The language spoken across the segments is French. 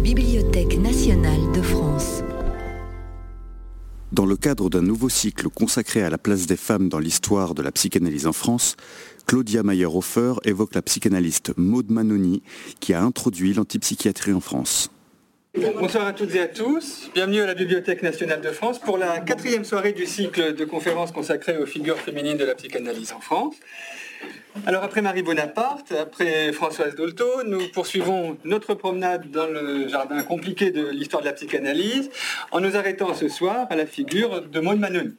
de France. Dans le cadre d'un nouveau cycle consacré à la place des femmes dans l'histoire de la psychanalyse en France, Claudia Mayer-Hofer évoque la psychanalyste Maude Manoni qui a introduit l'antipsychiatrie en France. Bonsoir à toutes et à tous. Bienvenue à la Bibliothèque nationale de France pour la quatrième soirée du cycle de conférences consacrées aux figures féminines de la psychanalyse en France. Alors après Marie Bonaparte, après Françoise Dolto, nous poursuivons notre promenade dans le jardin compliqué de l'histoire de la psychanalyse en nous arrêtant ce soir à la figure de Maud Manoni.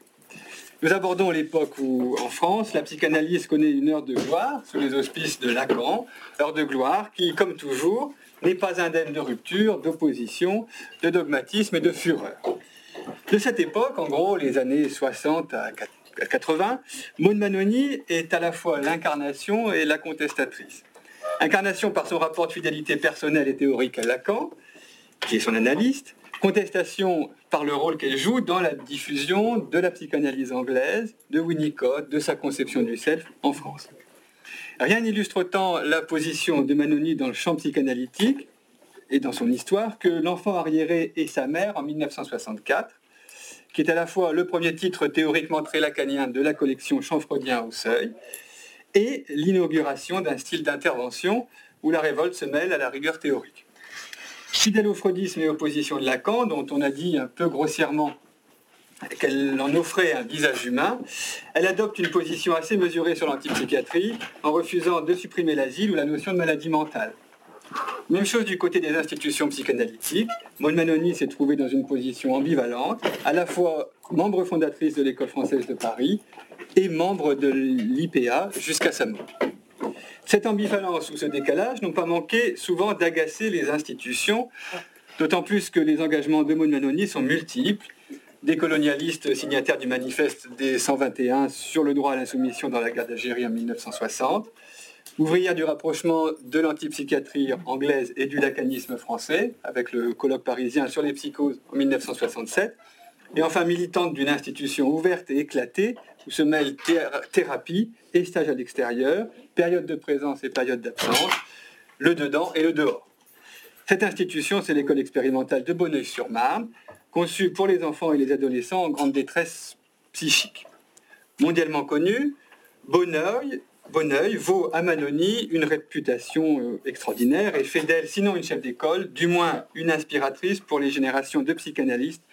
Nous abordons l'époque où, en France, la psychanalyse connaît une heure de gloire sous les auspices de Lacan, heure de gloire qui, comme toujours, n'est pas indemne de rupture, d'opposition, de dogmatisme et de fureur. De cette époque, en gros, les années 60 à 80, Maud Manoni est à la fois l'incarnation et la contestatrice. Incarnation par son rapport de fidélité personnelle et théorique à Lacan, qui est son analyste, contestation par le rôle qu'elle joue dans la diffusion de la psychanalyse anglaise, de Winnicott, de sa conception du self en France. Rien n'illustre autant la position de Manoni dans le champ psychanalytique et dans son histoire que L'enfant arriéré et sa mère en 1964, qui est à la fois le premier titre théoriquement très lacanien de la collection Champ freudien au seuil, et l'inauguration d'un style d'intervention où la révolte se mêle à la rigueur théorique. Fidèle au freudisme et opposition de Lacan, dont on a dit un peu grossièrement qu'elle en offrait un visage humain, elle adopte une position assez mesurée sur l'antipsychiatrie en refusant de supprimer l'asile ou la notion de maladie mentale. Même chose du côté des institutions psychanalytiques. Maud Manoni s'est trouvée dans une position ambivalente, à la fois membre fondatrice de l'École française de Paris et membre de l'IPA jusqu'à sa mort. Cette ambivalence ou ce décalage n'ont pas manqué souvent d'agacer les institutions, d'autant plus que les engagements de Maud Manoni sont multiples des colonialistes signataires du manifeste des 121 sur le droit à l'insoumission dans la guerre d'Algérie en 1960, ouvrière du rapprochement de l'antipsychiatrie anglaise et du lacanisme français, avec le colloque parisien sur les psychoses en 1967, et enfin militante d'une institution ouverte et éclatée, où se mêlent thérapie et stage à l'extérieur, période de présence et période d'absence, le dedans et le dehors. Cette institution, c'est l'école expérimentale de Bonneuil-sur-Marne, conçu pour les enfants et les adolescents en grande détresse psychique. Mondialement connu, Bonneuil, Bonneuil vaut à Manoni une réputation euh, extraordinaire et fait d'elle, sinon une chef d'école, du moins une inspiratrice pour les générations de psychanalystes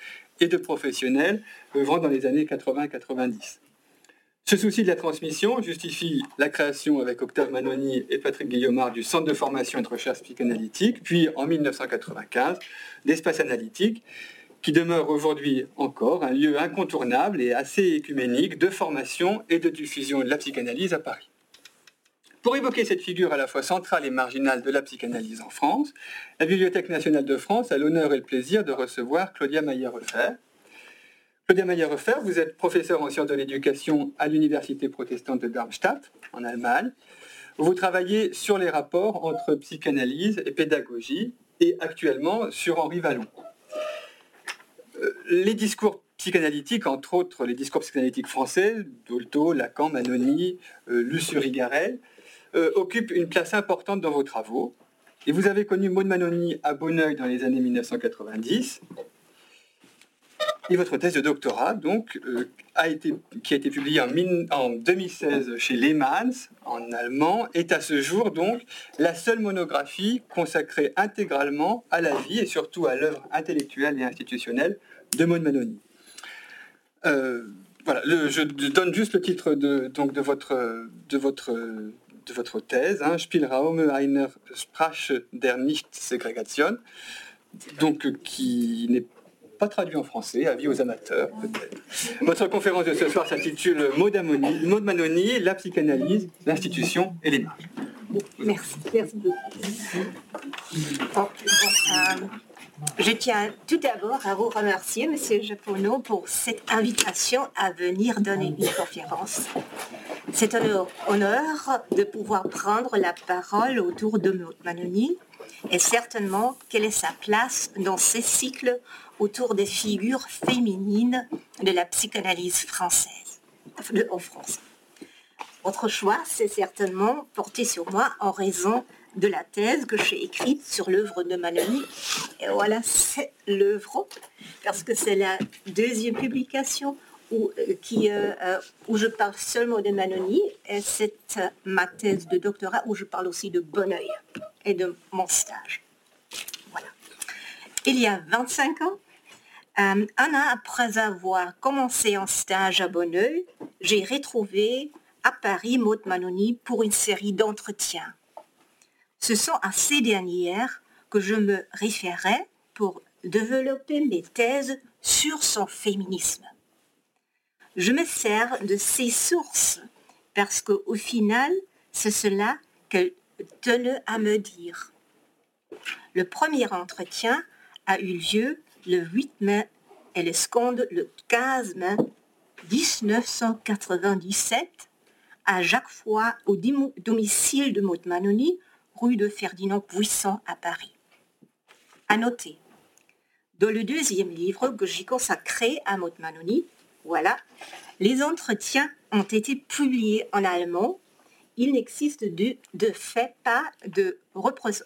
et de professionnels œuvrant dans les années 80-90. Ce souci de la transmission justifie la création avec Octave Manoni et Patrick Guillaumard du Centre de formation et de recherche psychanalytique, puis en 1995 d'Espace analytique, qui demeure aujourd'hui encore un lieu incontournable et assez écuménique de formation et de diffusion de la psychanalyse à Paris. Pour évoquer cette figure à la fois centrale et marginale de la psychanalyse en France, la Bibliothèque nationale de France a l'honneur et le plaisir de recevoir Claudia Mayer-Refer. Claudia Mayer-Refer, vous êtes professeure en sciences de l'éducation à l'Université protestante de Darmstadt, en Allemagne. Vous travaillez sur les rapports entre psychanalyse et pédagogie et actuellement sur Henri Vallon. Euh, les discours psychanalytiques, entre autres les discours psychanalytiques français, Dolto, Lacan, Manoni, euh, Lussuri Garel, euh, occupent une place importante dans vos travaux. Et vous avez connu Maud Manoni à Bonneuil dans les années 1990. Et votre thèse de doctorat, donc, a été, qui a été publiée en, en 2016 chez Lehmanns, en allemand, est à ce jour donc la seule monographie consacrée intégralement à la vie et surtout à l'œuvre intellectuelle et institutionnelle de Maud Manoni. Euh, voilà, je donne juste le titre de, votre, thèse, hein, Spielraum einer Sprache der Nicht-Segregation, donc qui n'est pas traduit en français, avis aux amateurs peut-être. Votre conférence de ce soir s'intitule Maud Manoni, la psychanalyse, l'institution et les marges. Merci. Merci je tiens tout d'abord à vous remercier, Monsieur Japonneau, pour cette invitation à venir donner une conférence. C'est un honneur de pouvoir prendre la parole autour de Manoni et certainement quelle est sa place dans ces cycles autour des figures féminines de la psychanalyse française, en France. Votre choix s'est certainement porté sur moi en raison de la thèse que j'ai écrite sur l'œuvre de Manoni. Et voilà, c'est l'œuvre, parce que c'est la deuxième publication où, euh, euh, euh, je parle seulement de Manoni. Et c'est ma thèse de doctorat où je parle aussi de Bonneuil et de mon stage. Voilà. Il y a 25 ans, un an après avoir commencé un stage à Bonneuil, j'ai retrouvé à Paris Maud Manoni pour une série d'entretiens ce sont à ces dernières que je me référais pour développer mes thèses sur son féminisme. Je me sers de ces sources parce qu'au final, c'est cela qu'elle tenait à me dire. Le premier entretien a eu lieu le 8 mai et le seconde le 15 mai 1997 à Jacques Foy au domicile de Maud Manoni rue de Ferdinand Puissant à Paris. À noter, dans le deuxième livre que j'ai consacré à Maud Manoni, voilà, les entretiens ont été publiés en allemand. Il n'existe de, fait pas de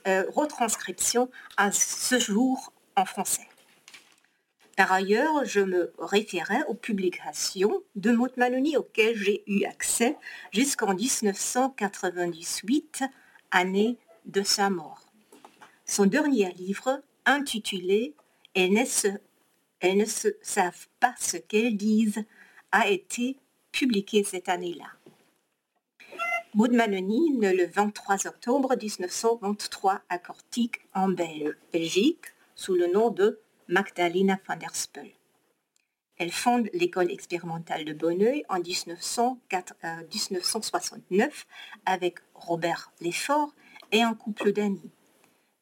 euh, retranscription à ce jour en français. Par ailleurs, je me référais aux publications de Maud Manoni auxquelles j'ai eu accès jusqu'en 1998 année de sa mort. Son dernier livre, intitulé Elles ne, savent pas ce qu'elles disent, a été publié cette année-là. Maud Manoni le 23 octobre 1923 à Cortic, en Belgique, sous le nom de Magdalena van der Spel. Elle fonde l'école expérimentale de Bonneuil en 1969 euh, avec Robert Lefort et un couple d'amis.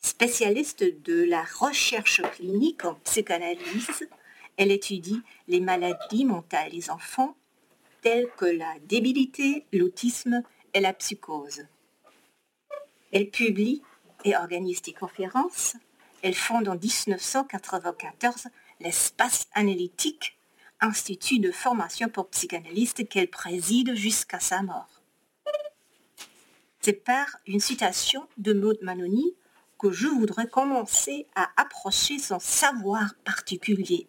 Spécialiste de la recherche clinique en psychanalyse, elle étudie les maladies mentales des enfants telles que la débilité, l'autisme et la psychose. Elle publie et organise des conférences. Elle fonde en 1994 l'espace analytique institut de formation pour psychanalystes qu'elle préside jusqu'à sa mort. C'est par une citation de Maud Manoni que je voudrais commencer à approcher son savoir particulier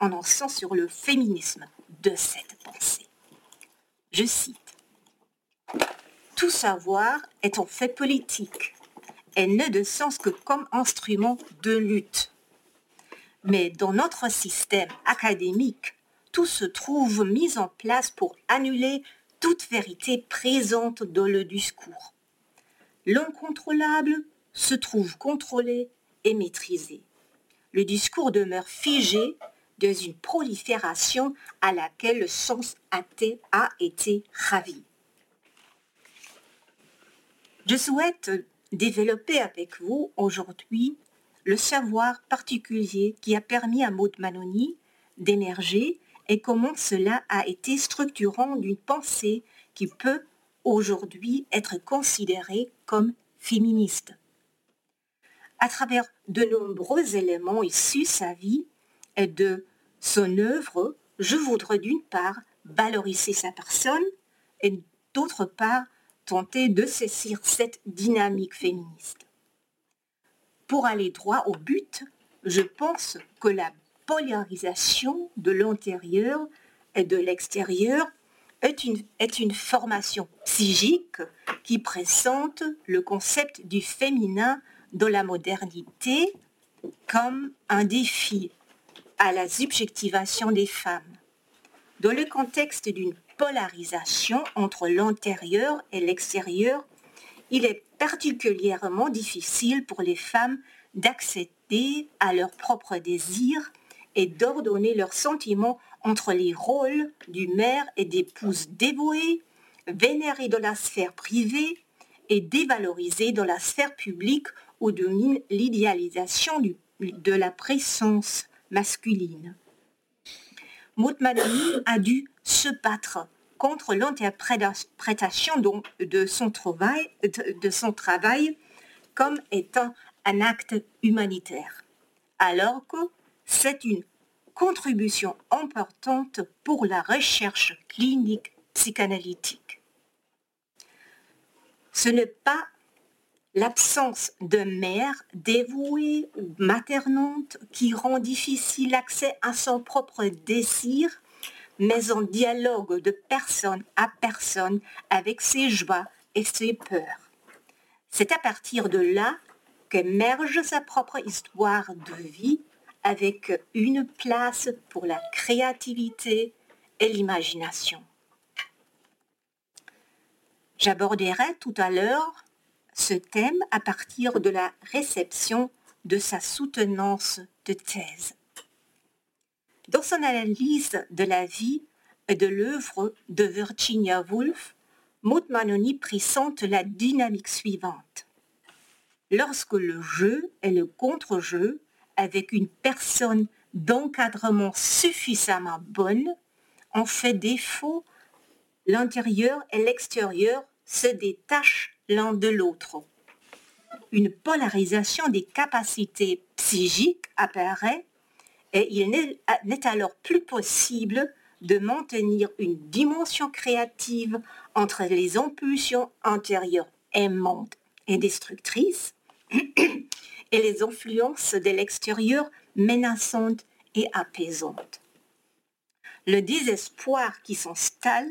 en lançant sur le féminisme de cette pensée. Je cite Tout savoir est en fait politique et n'est de sens que comme instrument de lutte. Mais dans notre système académique, tout se trouve mis en place pour annuler toute vérité présente dans le discours. L'incontrôlable se trouve contrôlé et maîtrisé. Le discours demeure figé dans une prolifération à laquelle le sens athée a été ravi. Je souhaite développer avec vous aujourd'hui le savoir particulier qui a permis à Maud Manoni d'émerger et comment cela a été structurant d'une pensée qui peut aujourd'hui être considérée comme féministe. À travers de nombreux éléments issus de sa vie et de son œuvre, je voudrais d'une part valoriser sa personne et d'autre part tenter de saisir cette dynamique féministe. Pour aller droit au but, je pense que la polarisation de l'intérieur et de l'extérieur est une, est une formation psychique qui présente le concept du féminin dans la modernité comme un défi à la subjectivation des femmes. Dans le contexte d'une polarisation entre l'intérieur et l'extérieur, il est particulièrement difficile pour les femmes d'accéder à leurs propres désirs et d'ordonner leurs sentiments entre les rôles du mère et d'épouse dévouée, vénérée dans la sphère privée et dévalorisée dans la sphère publique où domine l'idéalisation de la présence masculine. Maud a dû se battre contre l'interprétation de de son travail comme étant un acte humanitaire, alors que c'est une contribution importante pour la recherche clinique psychanalytique. ce n'est pas l'absence de mère dévouée ou maternante qui rend difficile l'accès à son propre désir, mais en dialogue de personne à personne avec ses joies et ses peurs. C'est à partir de là qu'émerge sa propre histoire de vie avec une place pour la créativité et l'imagination. J'aborderai tout à l'heure ce thème à partir de la réception de sa soutenance de thèse. Dans son analyse de la vie et de l'œuvre de Virginia Woolf, Maud Manoni présente la dynamique suivante. Lorsque le jeu et le contre-jeu, avec une personne d'encadrement suffisamment bonne, ont fait défaut, l'intérieur et l'extérieur se détachent l'un de l'autre. Une polarisation des capacités psychiques apparaît et il n'est alors plus possible de maintenir une dimension créative entre les impulsions antérieures aimantes et destructrices et les influences de l'extérieur menaçantes et apaisantes. Le désespoir qui s'installe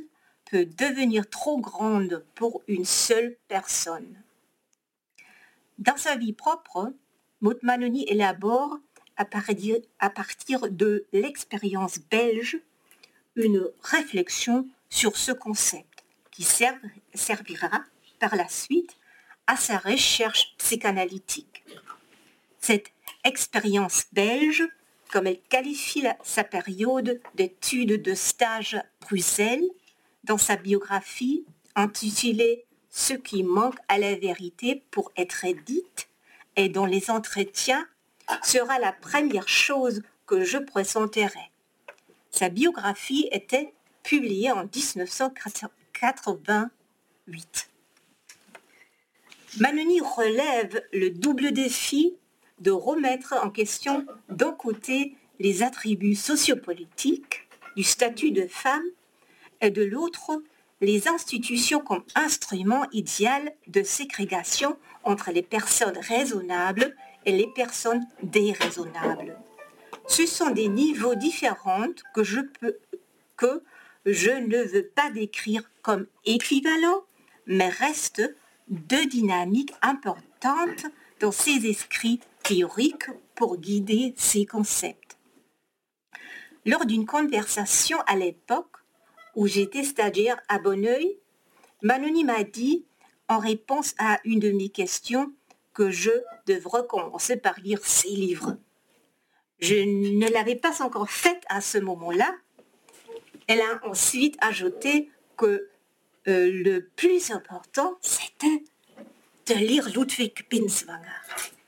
peut devenir trop grande pour une seule personne. Dans sa vie propre, Manoni élabore à partir de l'expérience belge une réflexion sur ce concept qui servira par la suite à sa recherche psychanalytique. Cette expérience belge, comme elle qualifie sa période d'études de stage Bruxelles, dans sa biographie intitulée Ce qui manque à la vérité pour être dite et dont les entretiens sera la première chose que je présenterai. Sa biographie était publiée en 1988. Manoni relève le double défi de remettre en question d'un côté les attributs sociopolitiques du statut de femme et de l'autre les institutions comme instrument idéal de ségrégation entre les personnes raisonnables et les personnes déraisonnables. Ce sont des niveaux différents que je, ne veux pas décrire comme équivalents, mais restent deux dynamiques importantes dans ces écrits théoriques pour guider ces concepts. Lors d'une conversation à l'époque, où j'étais stagiaire à Bonneuil, Manoni m'a dit, en réponse à une de mes questions, que je devrais commencer par lire ses livres. Je ne l'avais pas encore fait à ce moment-là. Elle a ensuite ajouté que euh, le plus important, c'était de lire Ludwig Binswanger.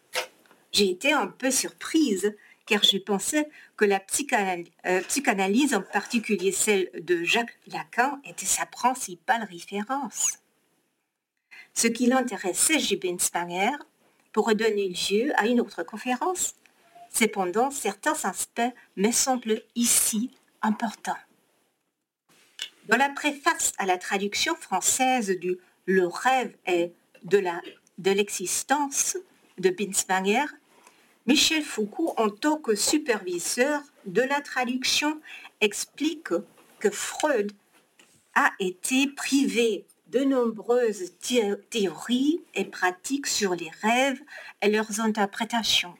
J'ai été un peu surprise car je pensais que la euh, psychanalyse, en particulier celle de Jacques Lacan, était sa principale référence. Ce qui l'intéressait chez Binswanger pourrait donner lieu à une autre conférence. Cependant, certains aspects me semblent ici importants. Dans la préface à la traduction française du Le rêve est de l'existence de, de Binswanger, Michel Foucault, en tant que superviseur de la traduction, explique que Freud a été privé de nombreuses théories et pratiques sur les rêves et leurs interprétations,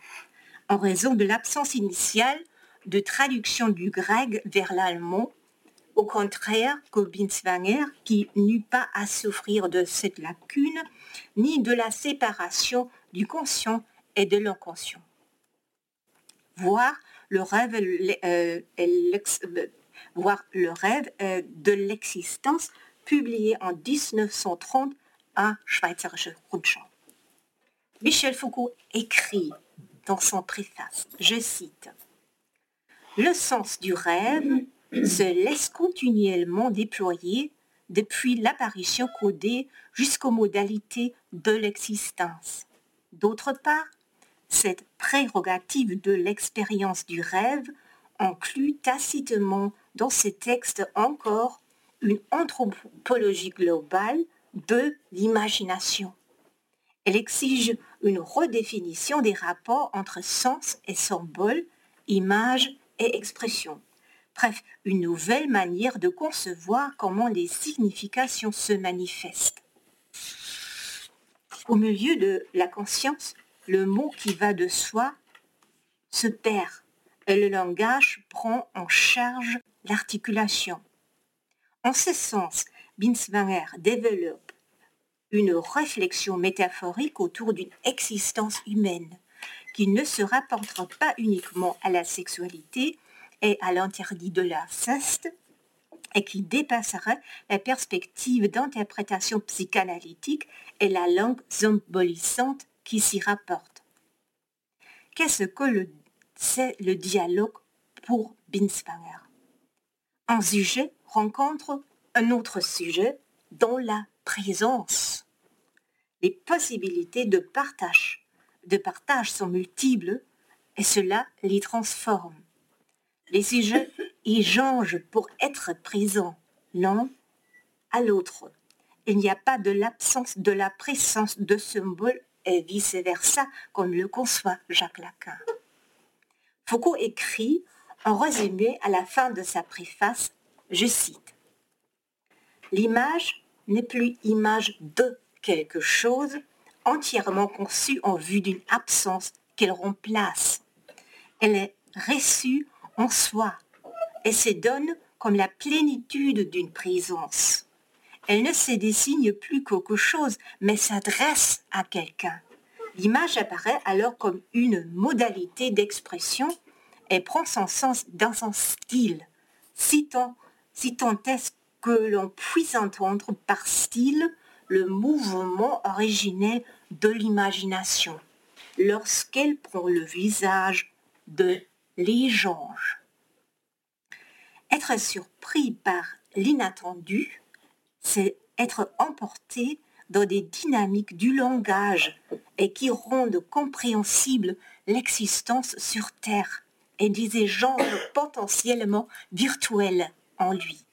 en raison de l'absence initiale de traduction du grec vers l'allemand, au contraire que Binswanger, qui n'eut pas à souffrir de cette lacune, ni de la séparation du conscient et de l'inconscient voir le rêve, euh, euh, euh, de l'existence, publié en 1930 à Schweizerische Rundschau. Michel Foucault écrit dans son préface, je cite, Le sens du rêve se laisse continuellement déployer depuis l'apparition codée jusqu'aux modalités de l'existence. D'autre part, cette prérogative de l'expérience du rêve inclut tacitement dans ces textes encore une anthropologie globale de l'imagination. Elle exige une redéfinition des rapports entre sens et symbole, image et expression. Bref, une nouvelle manière de concevoir comment les significations se manifestent. Au milieu de la conscience, le mot qui va de soi se perd et le langage prend en charge l'articulation. En ce sens, Binswanger développe une réflexion métaphorique autour d'une existence humaine qui ne se rapportera pas uniquement à la sexualité et à l'interdit de l'inceste, et qui dépasserait la perspective d'interprétation psychanalytique et la langue symbolisante s'y rapporte. Qu'est-ce que c'est le dialogue pour Binswanger? Un sujet rencontre un autre sujet dans la présence. Les possibilités de partage, de partage sont multiples et cela les transforme. Les sujets échangent pour être présents l'un à l'autre. Il n'y a pas de l'absence de la présence de symbole et vice-versa comme le conçoit Jacques Lacan. Foucault écrit en résumé à la fin de sa préface, je cite, L'image n'est plus image de quelque chose entièrement conçue en vue d'une absence qu'elle remplace. Elle est reçue en soi et se donne comme la plénitude d'une présence. Elle ne se dessine plus quelque chose, mais s'adresse à quelqu'un. L'image apparaît alors comme une modalité d'expression et prend son sens dans son style, si tant, tant est que l'on puisse entendre par style le mouvement originel de l'imagination, lorsqu'elle prend le visage de l'échange. Être surpris par l'inattendu, c'est être emporté dans des dynamiques du langage et qui rendent compréhensible l'existence sur Terre et des échanges potentiellement virtuels en lui.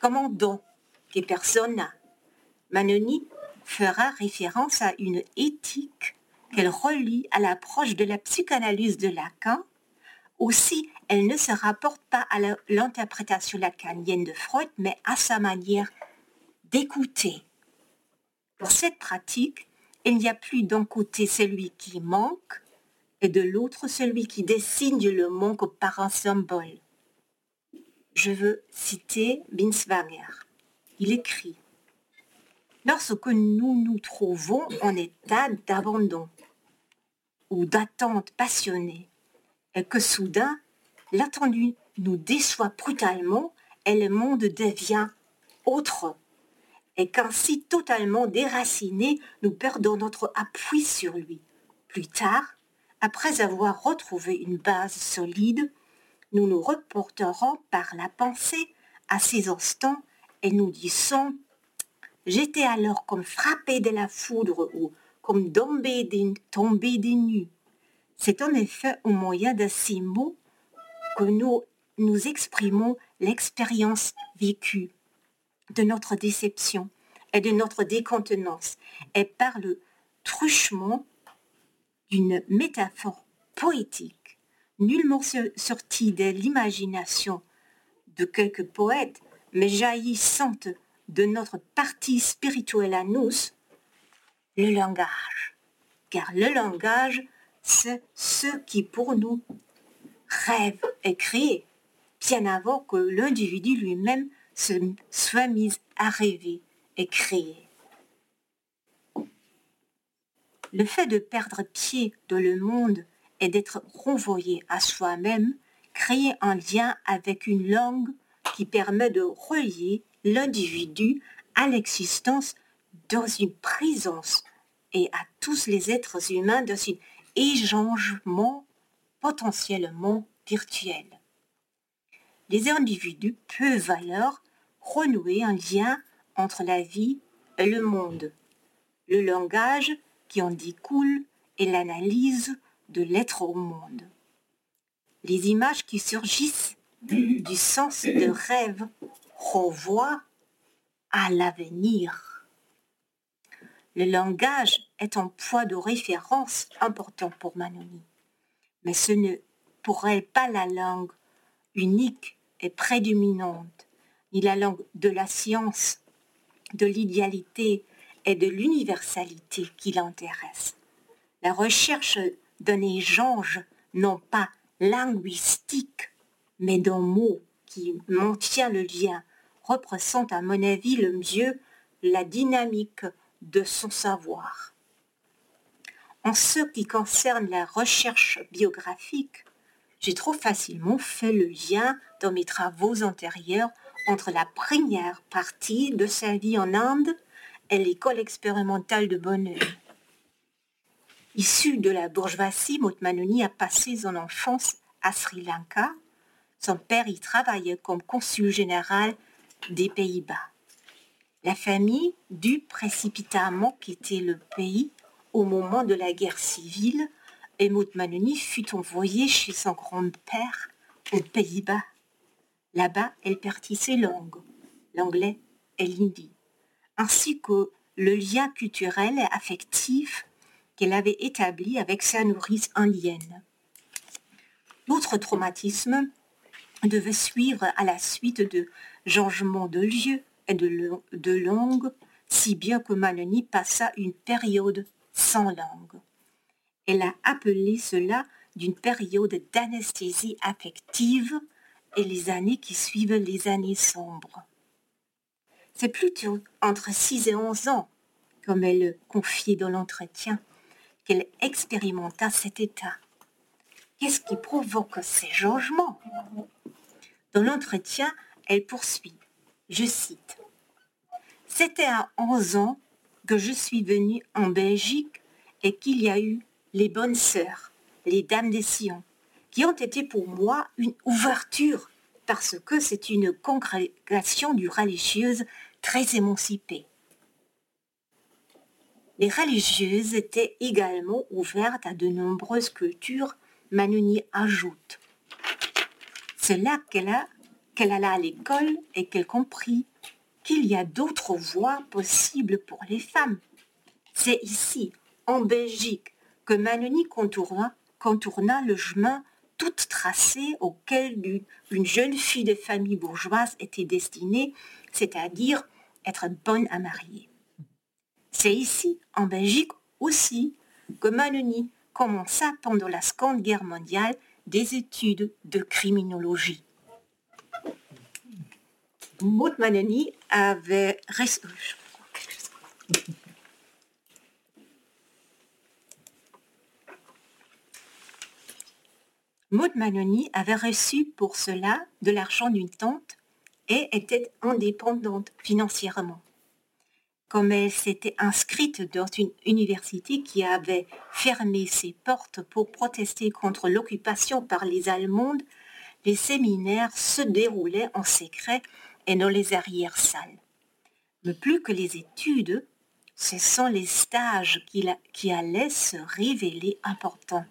Comment donc des personnes Manoni fera référence à une éthique qu'elle relie à l'approche de la psychanalyse de Lacan. Aussi, elle ne se rapporte pas à l'interprétation lacanienne de Freud, mais à sa manière d'écouter. Pour cette pratique, il n'y a plus d'un côté celui qui manque et de l'autre celui qui dessine le manque par un symbole. Je veux citer Binswanger. Il écrit Lorsque nous nous trouvons en état d'abandon ou d'attente passionnée, et que soudain l'attendu nous déçoit brutalement et le monde devient autre et qu'ainsi totalement déraciné, nous perdons notre appui sur lui. Plus tard, après avoir retrouvé une base solide, nous nous reporterons par la pensée à ces instants et nous disons J'étais alors comme frappé de la foudre ou comme tombé des, tombé nues. C'est en effet au moyen de ces mots que nous, nous exprimons l'expérience vécue de notre déception et de notre décontenance, et par le truchement d'une métaphore poétique, nullement sortie de l'imagination de quelques poètes, mais jaillissante de notre partie spirituelle à nous, le langage. Car le langage, c'est ce qui pour nous rêve et crée, bien avant que l'individu lui-même soit mis à rêver et créer. Le fait de perdre pied dans le monde et d'être renvoyé à soi-même crée un lien avec une langue qui permet de relier l'individu à l'existence dans une présence et à tous les êtres humains dans un échangement potentiellement virtuel. Les individus peuvent alors renouer un lien entre la vie et le monde. Le langage qui en découle est l'analyse de l'être au monde. Les images qui surgissent du sens de rêve renvoient à l'avenir. le langage est un poids de référence important pour Manoni. Mais ce ne pourrait pas la langue unique et prédominante, ni la langue de la science, de l'idéalité et de l'universalité qui l'intéresse. La recherche d'un échange non pas linguistique, mais d'un mot qui maintient le lien, représente à mon avis le mieux la dynamique de son savoir. En ce qui concerne la recherche biographique, j'ai trop facilement fait le lien dans mes travaux antérieurs entre la première partie de sa vie en Inde et l'école expérimentale de Bonheur. Issu de la bourgeoisie, Motmanoni a passé son enfance à Sri Lanka. Son père y travaillait comme consul général des Pays-Bas. La famille dut précipitamment quitter le pays au moment de la guerre civile et Motmanoni fut envoyée chez son grand-père aux Pays-Bas. Là-bas, elle perdit ses langues, l'anglais et l'hindi, ainsi que le lien culturel et affectif qu'elle avait établi avec sa nourrice indienne. L'autre traumatisme devait suivre à la suite de changements de lieu de, langue, si bien que Manoni passa une période sans langue. Elle a appelé cela d'une période d'anesthésie affective et les années qui suivent les années sombres. C'est plutôt entre 6 et 11 ans, comme elle le confiait dans l'entretien, qu'elle expérimenta cet état. Qu'est-ce qui provoque ces changements? Dans l'entretien, elle poursuit, je cite, c'était à 11 ans que je suis venue en Belgique et qu'il y a eu les bonnes sœurs, les dames des Sion, qui ont été pour moi une ouverture parce que c'est une congrégation du religieuse très émancipée. Les religieuses étaient également ouvertes à de nombreuses cultures, Manoni ajoute. C'est là qu'elle alla à l'école et qu'elle comprit qu'il y a d'autres voies possibles pour les femmes. C'est ici, en Belgique, que Manoni contourna, contourna le chemin tout tracé auquel une jeune fille de famille bourgeoise était destinée, c'est-à-dire être bonne à marier. C'est ici, en Belgique aussi, que Manoni commença pendant la Seconde Guerre mondiale des études de criminologie. Maud avait Maud Manoni avait reçu pour cela de l'argent d'une tante et était indépendante financièrement. Comme elle s'était inscrite dans une université qui avait fermé ses portes pour protester contre l'occupation par les Allemandes, les séminaires se déroulaient en secret et dans les arrières-salles. Mais plus que les études, ce sont les stages qui, qui allaient se révéler importants,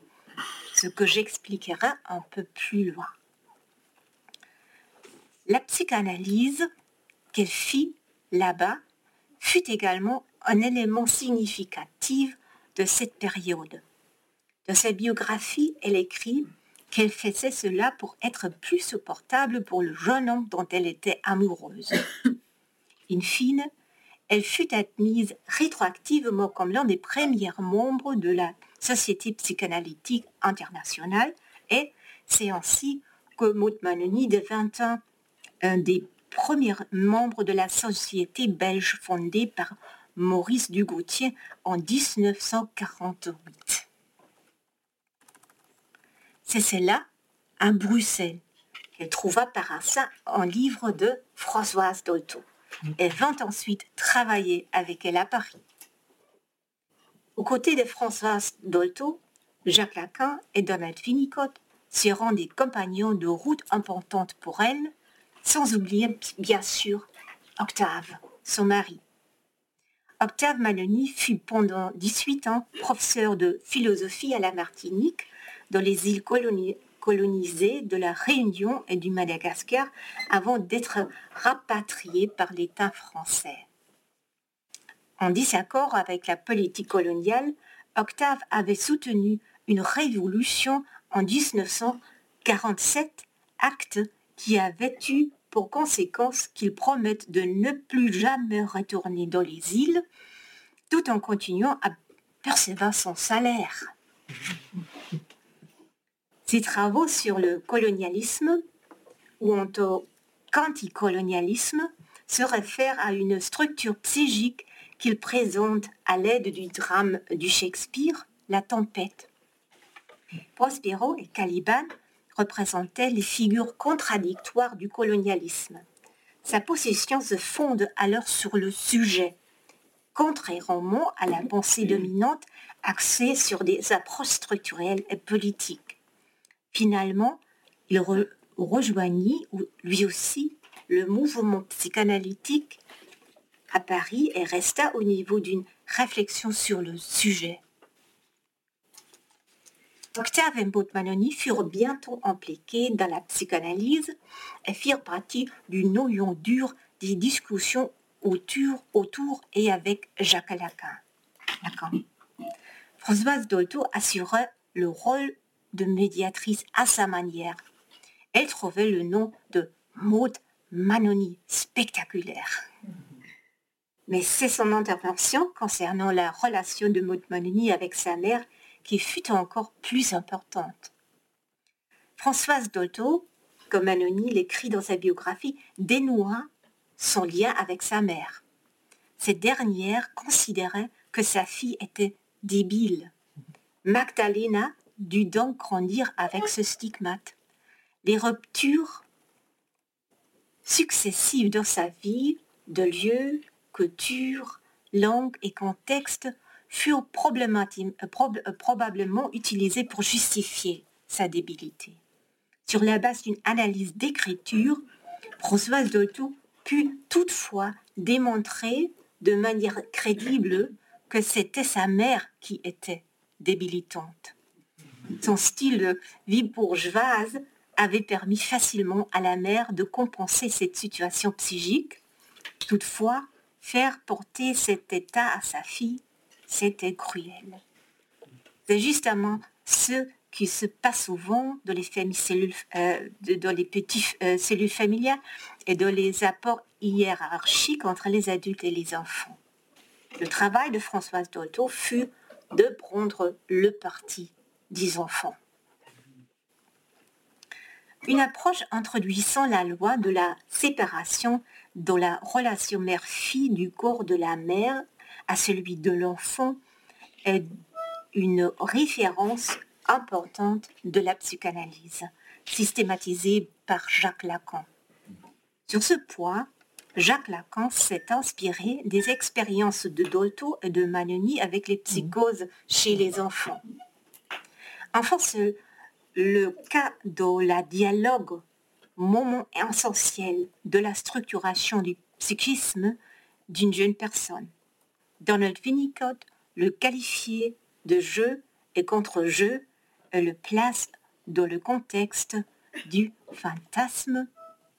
ce que j'expliquerai un peu plus loin. La psychanalyse qu'elle fit là-bas fut également un élément significatif de cette période. Dans sa biographie, elle écrit qu'elle faisait cela pour être plus supportable pour le jeune homme dont elle était amoureuse. In fine, elle fut admise rétroactivement comme l'un des premiers membres de la Société psychanalytique internationale et c'est ainsi que Maud Manoni devint un, des premiers membres de la société belge fondée par Maurice Dugautier en 1948. C'est celle-là, à Bruxelles, qu'elle trouva par hasard un livre de Françoise Dolto. Elle vint ensuite travailler avec elle à Paris. Aux côtés de Françoise Dolto, Jacques Lacan et Donald Winnicott seront des compagnons de route importantes pour elle, sans oublier bien sûr Octave, son mari. Octave Maloney fut pendant 18 ans professeur de philosophie à la Martinique dans les îles colonisées de la Réunion et du Madagascar avant d'être rapatrié par l'État français. En désaccord avec la politique coloniale, Octave avait soutenu une révolution en 1947, acte qui avait eu pour conséquence qu'il promette de ne plus jamais retourner dans les îles, tout en continuant à percevoir son salaire. Ses travaux sur le colonialisme ou au quanticolonialisme se réfèrent à une structure psychique qu'il présente à l'aide du drame du Shakespeare, La tempête. Prospero et Caliban représentaient les figures contradictoires du colonialisme. Sa possession se fonde alors sur le sujet, contrairement à la pensée dominante axée sur des approches structurelles et politiques. Finalement, il rejoignit lui aussi le mouvement psychanalytique à Paris et resta au niveau d'une réflexion sur le sujet. Octave et Manoni furent bientôt impliqués dans la psychanalyse et firent partie du noyau dur des discussions autour, autour et avec Jacques Lacan. Françoise Dolto assurait le rôle de médiatrice à sa manière. Elle trouvait le nom de Maud Manoni spectaculaire. Mais c'est son intervention concernant la relation de Maud avec sa mère qui fut encore plus importante. Françoise Dolto, comme Manoni l'écrit dans sa biographie, dénoua son lien avec sa mère. Cette dernière considérait que sa fille était débile. Magdalena dut donc grandir avec ce stigmate. Les ruptures successives dans sa vie, de lieu, couture, langue et contexte, furent euh, euh, probablement utilisées pour justifier sa débilité. Sur la base d'une analyse d'écriture, Françoise Dolto put toutefois démontrer de manière crédible que c'était sa mère qui était débilitante. Son style vie bourgeoise avait permis facilement à la mère de compenser cette situation psychique. Toutefois, faire porter cet état à sa fille, c'était cruel. C'est justement ce qui se passe souvent dans les, cellules, euh, dans les petites euh, cellules familiales et dans les apports hiérarchiques entre les adultes et les enfants. Le travail de Françoise Dolto fut de prendre le parti des enfants. Une approche introduisant la loi de la séparation dans la relation mère-fille du corps de la mère à celui de l'enfant est une référence importante de la psychanalyse, systématisée par Jacques Lacan. Sur ce point, Jacques Lacan s'est inspiré des expériences de Dolto et de Manoni avec les psychoses chez les enfants. Enfin, le cas de la dialogue, moment essentiel de la structuration du psychisme d'une jeune personne. Donald Winnicott le qualifiait de jeu et contre-jeu et le place dans le contexte du fantasme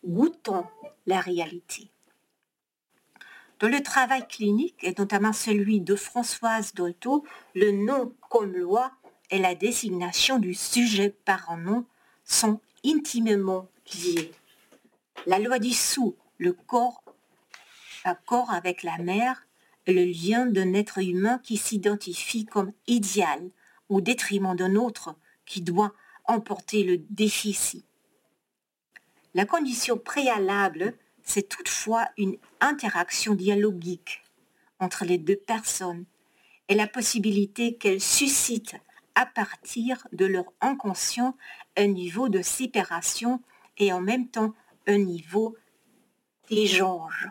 goûtant la réalité. Dans le travail clinique, et notamment celui de Françoise Dolto, le nom comme loi et la désignation du sujet par un nom sont intimement La loi dissout le corps, corps avec la mère le lien d'un être humain qui s'identifie comme idéal au détriment d'un autre qui doit emporter le déficit. La condition préalable, c'est toutefois une interaction dialogique entre les deux personnes et la possibilité qu'elle suscite à partir de leur inconscient un niveau de séparation et en même temps un niveau d'échange.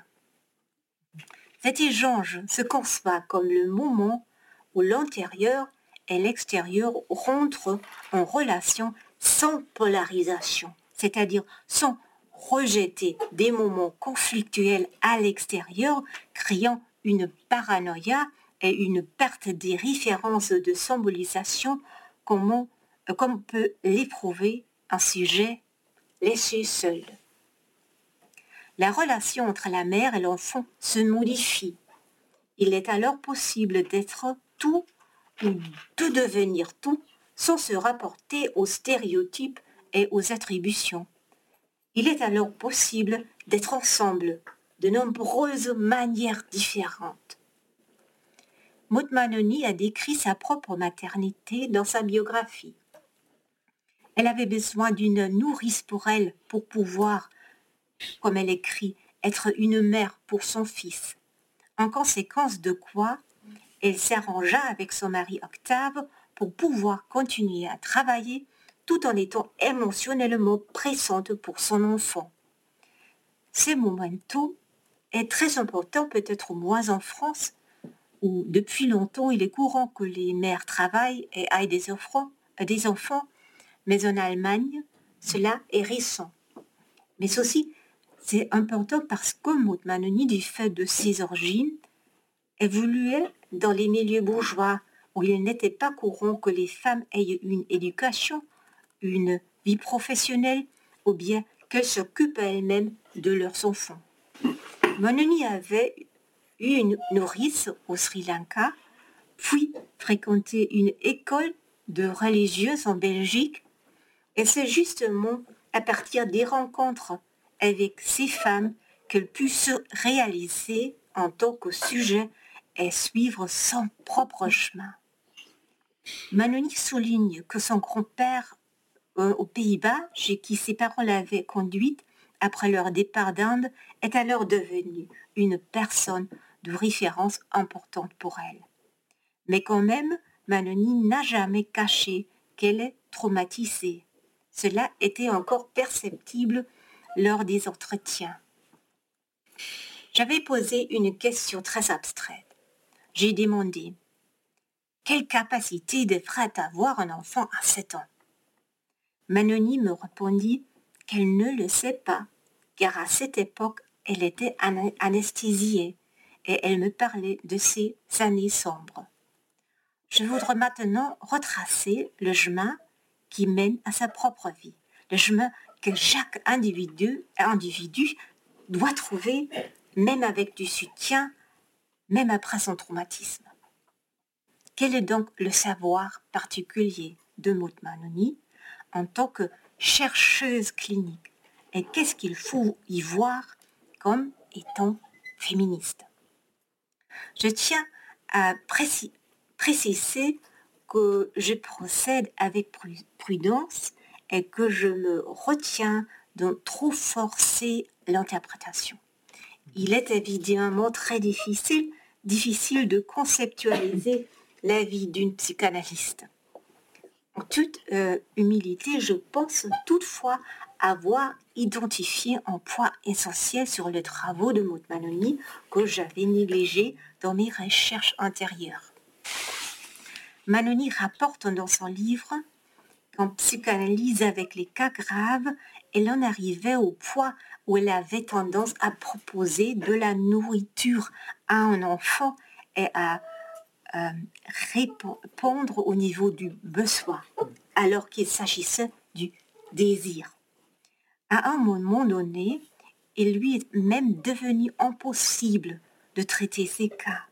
Cet échange se conçoit comme le moment où l'intérieur et l'extérieur rentrent en relation sans polarisation, c'est-à-dire sans rejeter des moments conflictuels à l'extérieur, créant une paranoïa et une perte des références de symbolisation comme, comme peut l'éprouver un sujet laissé seul. La relation entre la mère et l'enfant se modifie. Il est alors possible d'être tout ou de devenir tout sans se rapporter aux stéréotypes et aux attributions. Il est alors possible d'être ensemble de nombreuses manières différentes. Maud Manoni a décrit sa propre maternité dans sa biographie. Elle avait besoin d'une nourrice pour elle pour pouvoir, comme elle écrit, être une mère pour son fils. En conséquence de quoi, elle s'arrangea avec son mari Octave pour pouvoir continuer à travailler tout en étant émotionnellement pressante pour son enfant. Ce momento est très important, peut-être moins en France, où depuis longtemps il est courant que les mères travaillent et aillent des enfants mais en Allemagne, cela est récent. Mais aussi, c'est important parce que Maud Manoni, du fait de ses origines, évoluait dans les milieux bourgeois où il n'était pas courant que les femmes aient une éducation, une vie professionnelle ou bien qu'elles s'occupent elles-mêmes de leurs enfants. Manoni avait eu une nourrice au Sri Lanka, puis fréquenté une école de religieuses en Belgique, et c'est justement à partir des rencontres avec ces femmes qu'elle put se réaliser en tant que sujet et suivre son propre chemin. Manoni souligne que son grand-père euh, aux Pays-Bas, chez qui ses parents l'avaient conduite après leur départ d'Inde, est alors devenu une personne de référence importante pour elle. Mais quand même, Manoni n'a jamais caché qu'elle est traumatisée. Cela était encore perceptible lors des entretiens. J'avais posé une question très abstraite. J'ai demandé Quelle capacité devrait avoir un enfant à 7 ans? Manoni me répondit qu'elle ne le sait pas, car à cette époque, elle était anesthésiée et elle me parlait de ses années sombres. Je voudrais maintenant retracer le chemin qui mène à sa propre vie, le chemin que chaque individu, doit trouver, même avec du soutien, même après son traumatisme. Quel est donc le savoir particulier de Maud Manoni en tant que chercheuse clinique? Et qu'est-ce qu'il faut y voir comme étant féministe? Je tiens à préciser que je procède avec prudence et que je me retiens de trop forcer l'interprétation. Il est évidemment très difficile, difficile de conceptualiser la vie d'une psychanalyste. En toute euh, humilité, je pense toutefois avoir identifié un point essentiel sur les travaux de Maud Manoni que j'avais négligé dans mes recherches antérieures. Manoni rapporte dans son livre qu'en psychanalyse avec les cas graves, elle en arrivait au point où elle avait tendance à proposer de la nourriture à un enfant et à euh, répondre au niveau du besoin, alors qu'il s'agissait du désir. À un moment donné, il lui est même devenu impossible de traiter ces cas.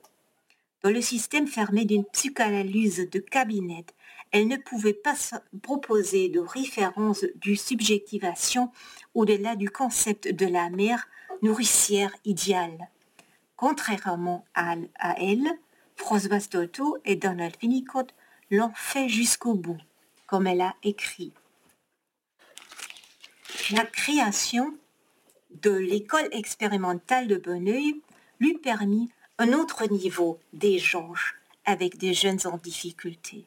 Dans le système fermé d'une psychanalyse de cabinet, elle ne pouvait pas proposer de référence du subjectivation au-delà du concept de la mère nourricière idéale. Contrairement à, elle, François Toto et Donald Winnicott l'ont fait jusqu'au bout, comme elle a écrit. La création de l'école expérimentale de Bonneuil lui permit un autre niveau d'échange avec des jeunes en difficulté.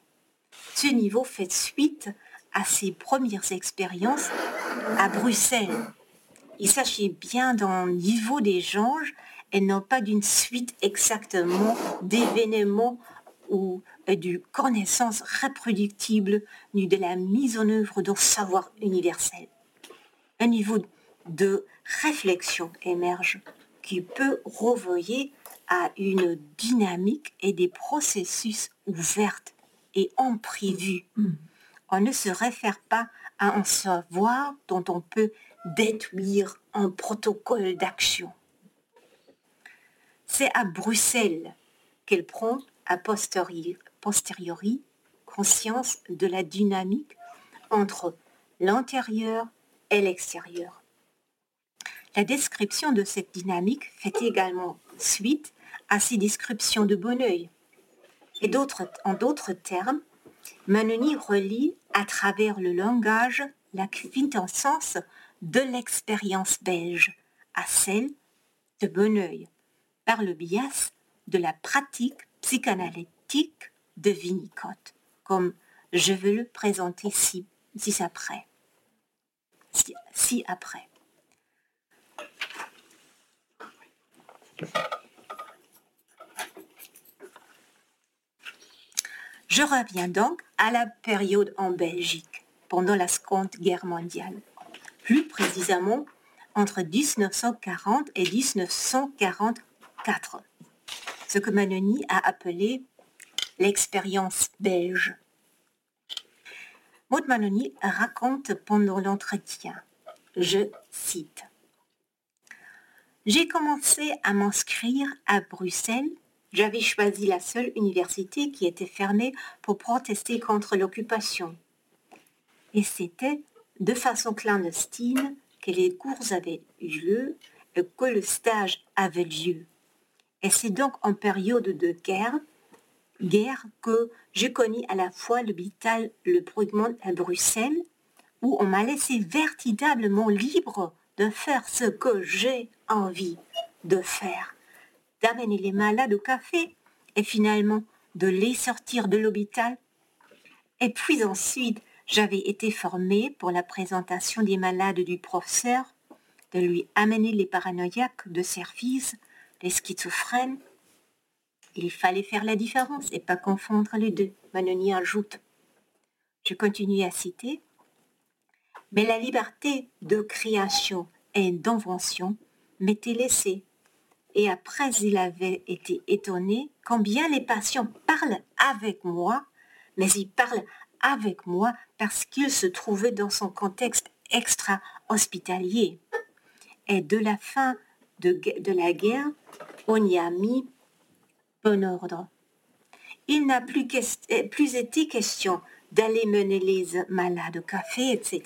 Ce niveau fait suite à ses premières expériences à Bruxelles. Il s'agit bien d'un niveau d'échange et non pas d'une suite exactement d'événements ou de connaissances reproductibles ni de la mise en œuvre d'un savoir universel. Un niveau de réflexion émerge qui peut renvoyer à une dynamique et des processus ouverts et imprévus. On ne se réfère pas à un savoir dont on peut détruire un protocole d'action. C'est à Bruxelles qu'elle prend a posteriori, posteriori conscience de la dynamique entre l'intérieur et l'extérieur. La description de cette dynamique fait également suite à ces descriptions de bon oeil. Et en d'autres termes, Manoni relie à travers le langage la quintessence de l'expérience belge à celle de bon oeil par le biais de la pratique psychanalytique de Winnicott, comme je veux le présenter ci, après. Si, après. Je reviens donc à la période en Belgique, pendant la Seconde Guerre mondiale, plus précisément entre 1940 et 1944, ce que Manoni a appelé l'expérience belge. Maud Manoni raconte pendant l'entretien, je cite, J'ai commencé à m'inscrire à Bruxelles. J'avais choisi la seule université qui était fermée pour protester contre l'occupation. Et c'était de façon clandestine que les cours avaient eu lieu et que le stage avait lieu. Et c'est donc en période de guerre guerre que j'ai connu à la fois l'hôpital Le Brugman à Bruxelles, où on m'a laissé véritablement libre de faire ce que j'ai envie de faire, d'amener les malades au café et finalement de les sortir de l'hôpital. Et puis ensuite, j'avais été formée pour la présentation des malades du professeur, de lui amener les paranoïaques de service, les schizophrènes, il fallait faire la différence et pas confondre les deux. Manoni ajoute. Je continue à citer. Mais la liberté de création et d'invention m'était laissée. Et après, il avait été étonné combien les patients parlent avec moi, mais ils parlent avec moi parce qu'ils se trouvaient dans son contexte extra-hospitalier. Et de la fin de, la guerre, on y a mis bon ordre. Il n'a plus, plus été question d'aller mener les malades au café, etc.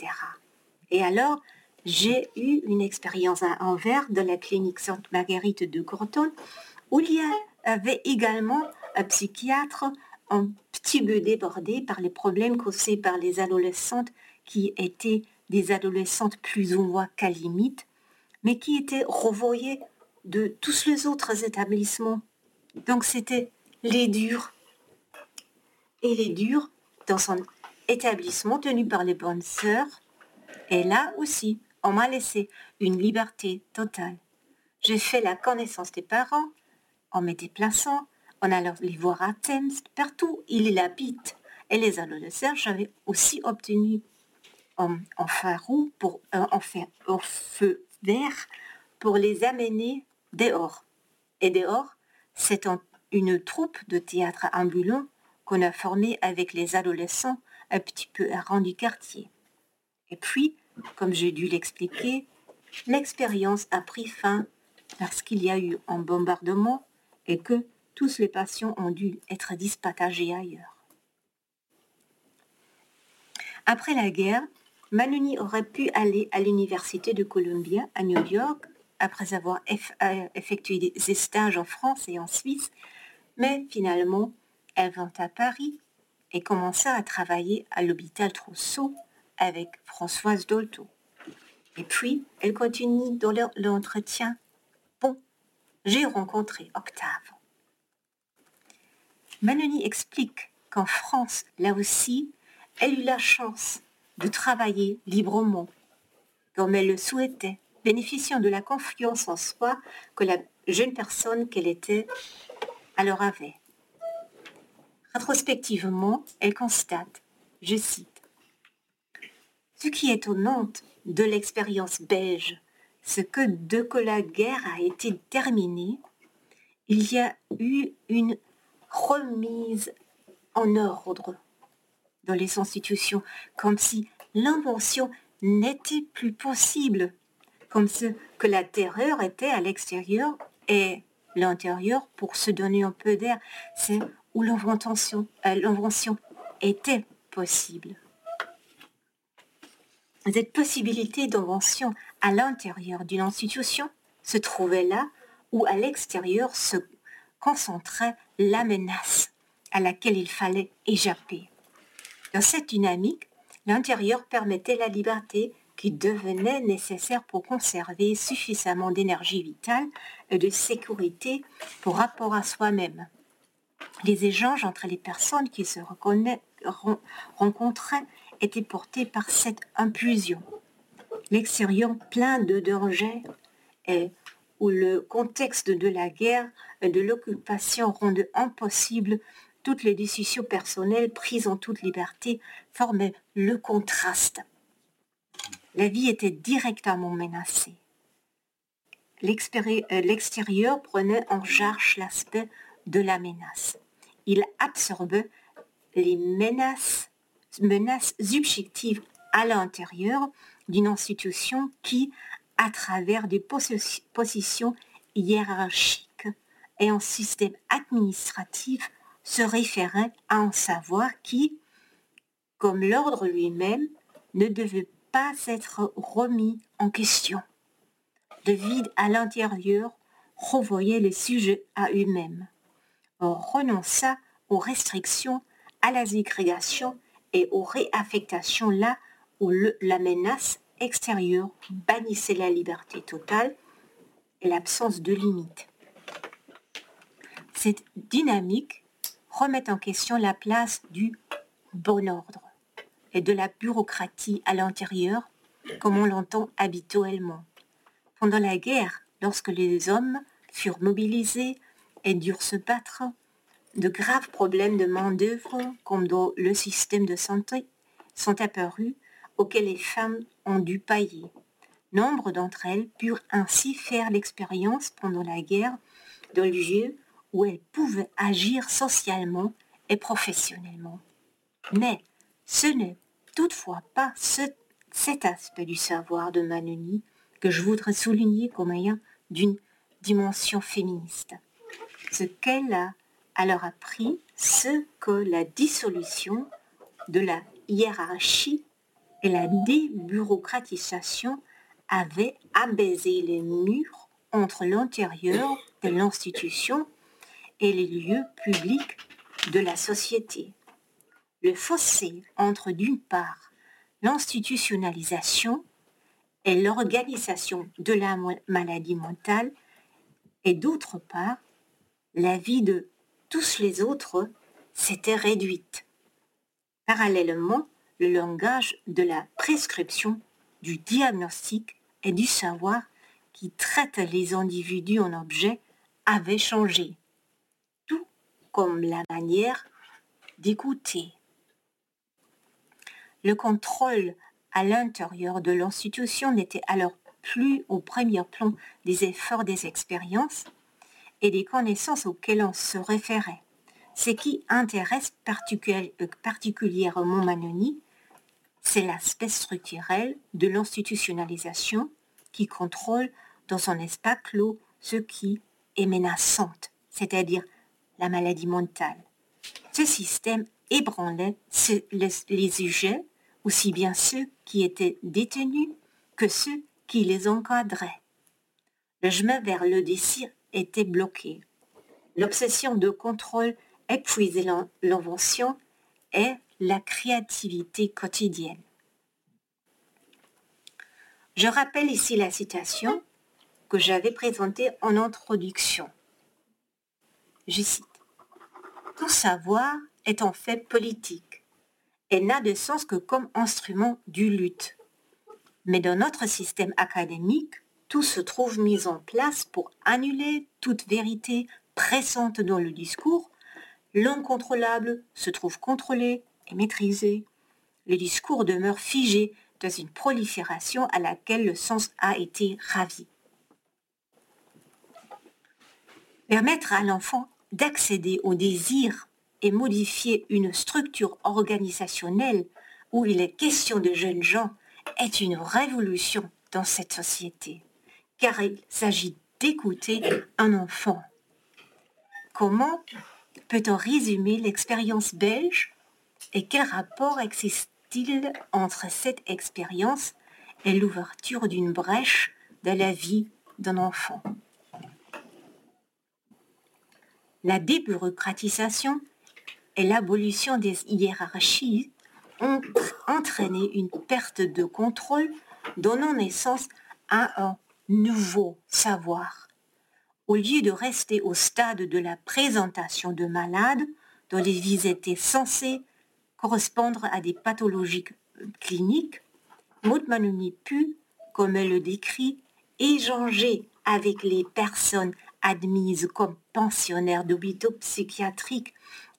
Et alors, j'ai eu une expérience à Anvers de la clinique Sainte-Marguerite de Groton, où il y avait également un psychiatre un petit peu débordé par les problèmes causés par les adolescentes qui étaient des adolescentes plus ou moins qu'à limite, mais qui étaient revoyées de tous les autres établissements donc c'était les durs. Et les durs, dans son établissement tenu par les bonnes sœurs, et là aussi, on m'a laissé une liberté totale. J'ai fait la connaissance des parents en me déplaçant, en allant les voir à Thames, partout il habite. Et les adolescents, j'avais aussi obtenu en, en pour, euh, en, en feu vert pour les amener dehors. Et dehors, c'est une troupe de théâtre ambulant qu'on a formée avec les adolescents un petit peu errants du quartier. Et puis, comme j'ai dû l'expliquer, l'expérience a pris fin parce qu'il y a eu un bombardement et que tous les patients ont dû être dispatagés ailleurs. Après la guerre, Manoni aurait pu aller à l'université de Columbia à New York après avoir euh, effectué des stages en France et en Suisse, mais finalement, elle vint à Paris et commença à travailler à l'hôpital Trousseau avec Françoise Dolto. Et puis, elle continue dans l'entretien. Bon, j'ai rencontré Octave. Manoni explique qu'en France, là aussi, elle eut la chance de travailler librement, comme elle le souhaitait, bénéficiant de la confiance en soi que la jeune personne qu'elle était alors avait. Rétrospectivement, elle constate, je cite, Ce qui est étonnant de l'expérience belge, c'est que dès que la guerre a été terminée, il y a eu une remise en ordre dans les institutions, comme si l'invention n'était plus possible comme ce que la terreur était à l'extérieur et l'intérieur pour se donner un peu d'air. C'est où l'invention euh, était possible. Cette possibilité d'invention à l'intérieur d'une institution se trouvait là où à l'extérieur se concentrait la menace à laquelle il fallait échapper. Dans cette dynamique, l'intérieur permettait la liberté qui devenait nécessaire pour conserver suffisamment d'énergie vitale et de sécurité pour rapport à soi-même. Les échanges entre les personnes qui se rencontraient étaient portés par cette impulsion. L'extérieur plein de dangers et où le contexte de la guerre et de l'occupation rendait impossible toutes les décisions personnelles prises en toute liberté formaient le contraste. La vie était directement menacée. Euh, l'extérieur prenait en charge l'aspect de la menace. Il absorbait les menaces, menaces subjectives à l'intérieur d'une institution qui, à travers des positions hiérarchiques et un système administratif, se référait à un savoir qui, comme l'ordre lui-même, ne devait pas être remis en question. Le vide à l'intérieur revoyait les sujets à eux-mêmes. On renonça aux restrictions, à la ségrégation et aux réaffectations là où la menace extérieure bannissait la liberté totale et l'absence de limites. Cette dynamique remet en question la place du bon ordre et de la bureaucratie à l'intérieur, comme on l'entend habituellement. Pendant la guerre, lorsque les hommes furent mobilisés et durent se battre, de graves problèmes de main-d'œuvre, comme dans le système de santé, sont apparus auxquels les femmes ont dû pailler. Nombre d'entre elles purent ainsi faire l'expérience pendant la guerre d'un lieu où elles pouvaient agir socialement et professionnellement. Mais ce n'est toutefois pas cet aspect du savoir de Manoni que je voudrais souligner comme ayant d'une dimension féministe. Ce qu'elle a alors appris, ce que la dissolution de la hiérarchie et la débureaucratisation avaient abaisé les murs entre l'intérieur de l'institution et les lieux publics de la société. Le fossé entre d'une part l'institutionnalisation et l'organisation de la maladie mentale et d'autre part la vie de tous les autres s'était réduite. Parallèlement, le langage de la prescription, du diagnostic et du savoir qui traite les individus en objet avait changé comme la manière d'écouter. Le contrôle à l'intérieur de l'institution n'était alors plus au premier plan des efforts des expériences et des connaissances auxquelles on se référait. Ce qui intéresse particulièrement Manoni, c'est l'aspect structurel de l'institutionnalisation qui contrôle dans son espace clos ce qui est menaçante, c'est-à-dire la maladie mentale. Ce système ébranlait les, sujets, aussi bien ceux qui étaient détenus que ceux qui les encadraient. Le chemin vers le désir était bloqué. L'obsession de contrôle épuisait l'invention et la créativité quotidienne. Je rappelle ici la citation que j'avais présentée en introduction. Je cite. Tout savoir est en fait politique et n'a de sens que comme instrument du lutte. Mais dans notre système académique, tout se trouve mis en place pour annuler toute vérité pressante dans le discours. L'incontrôlable se trouve contrôlé et maîtrisé. Le discours demeure figé dans une prolifération à laquelle le sens a été ravi. Permettre à l'enfant d'accéder au désir et modifier une structure organisationnelle où il est question de jeunes gens est une révolution dans cette société, car il s'agit d'écouter un enfant, comment peut-on résumer l'expérience belge et quel rapport existe-t-il entre cette expérience et l'ouverture d'une brèche dans la vie d'un enfant? La débureaucratisation et l'abolition des hiérarchies ont entraîné une perte de contrôle donnant naissance à un nouveau savoir. Au lieu de rester au stade de la présentation de malades dont les vies étaient censées correspondre à des pathologies cliniques, Maud Manoni pu, comme elle le décrit, échanger avec les personnes admises comme pensionnaires d'hôpitaux psychiatriques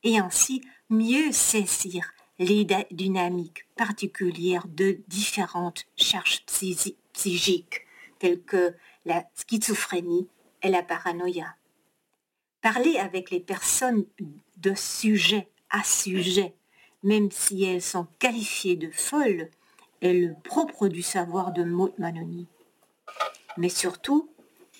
et ainsi mieux saisir les dynamiques particulières de différentes charges psychiques telles que la schizophrénie et la paranoïa. Parler avec les personnes de sujet à sujet, même si elles sont qualifiées de folles, est le propre du savoir de Maud Manoni. Mais surtout,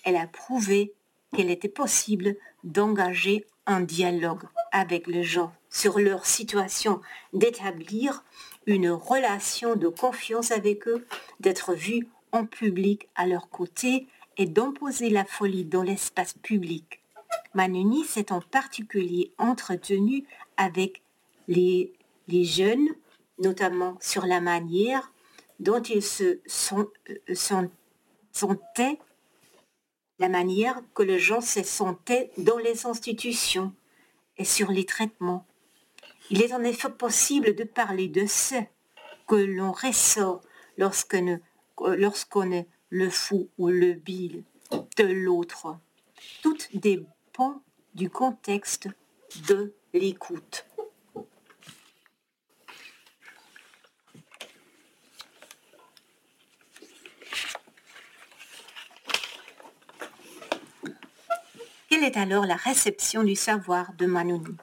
elle a prouvé qu'il était possible d'engager un dialogue avec les gens sur leur situation, d'établir une relation de confiance avec eux, d'être vu public à leur côté et d'imposer la folie dans l'espace public. Manuni s'est en particulier entretenu avec les, jeunes, notamment sur la manière dont ils se sont, sont, sentaient, la manière que les gens se sentaient dans les institutions et sur les traitements. Il est en effet possible de parler de ce que l'on ressort lorsqu'on lorsqu'on est le fou ou le bile de l'autre. Tout dépend du contexte de l'écoute. Quelle est alors la réception du savoir de Manoni?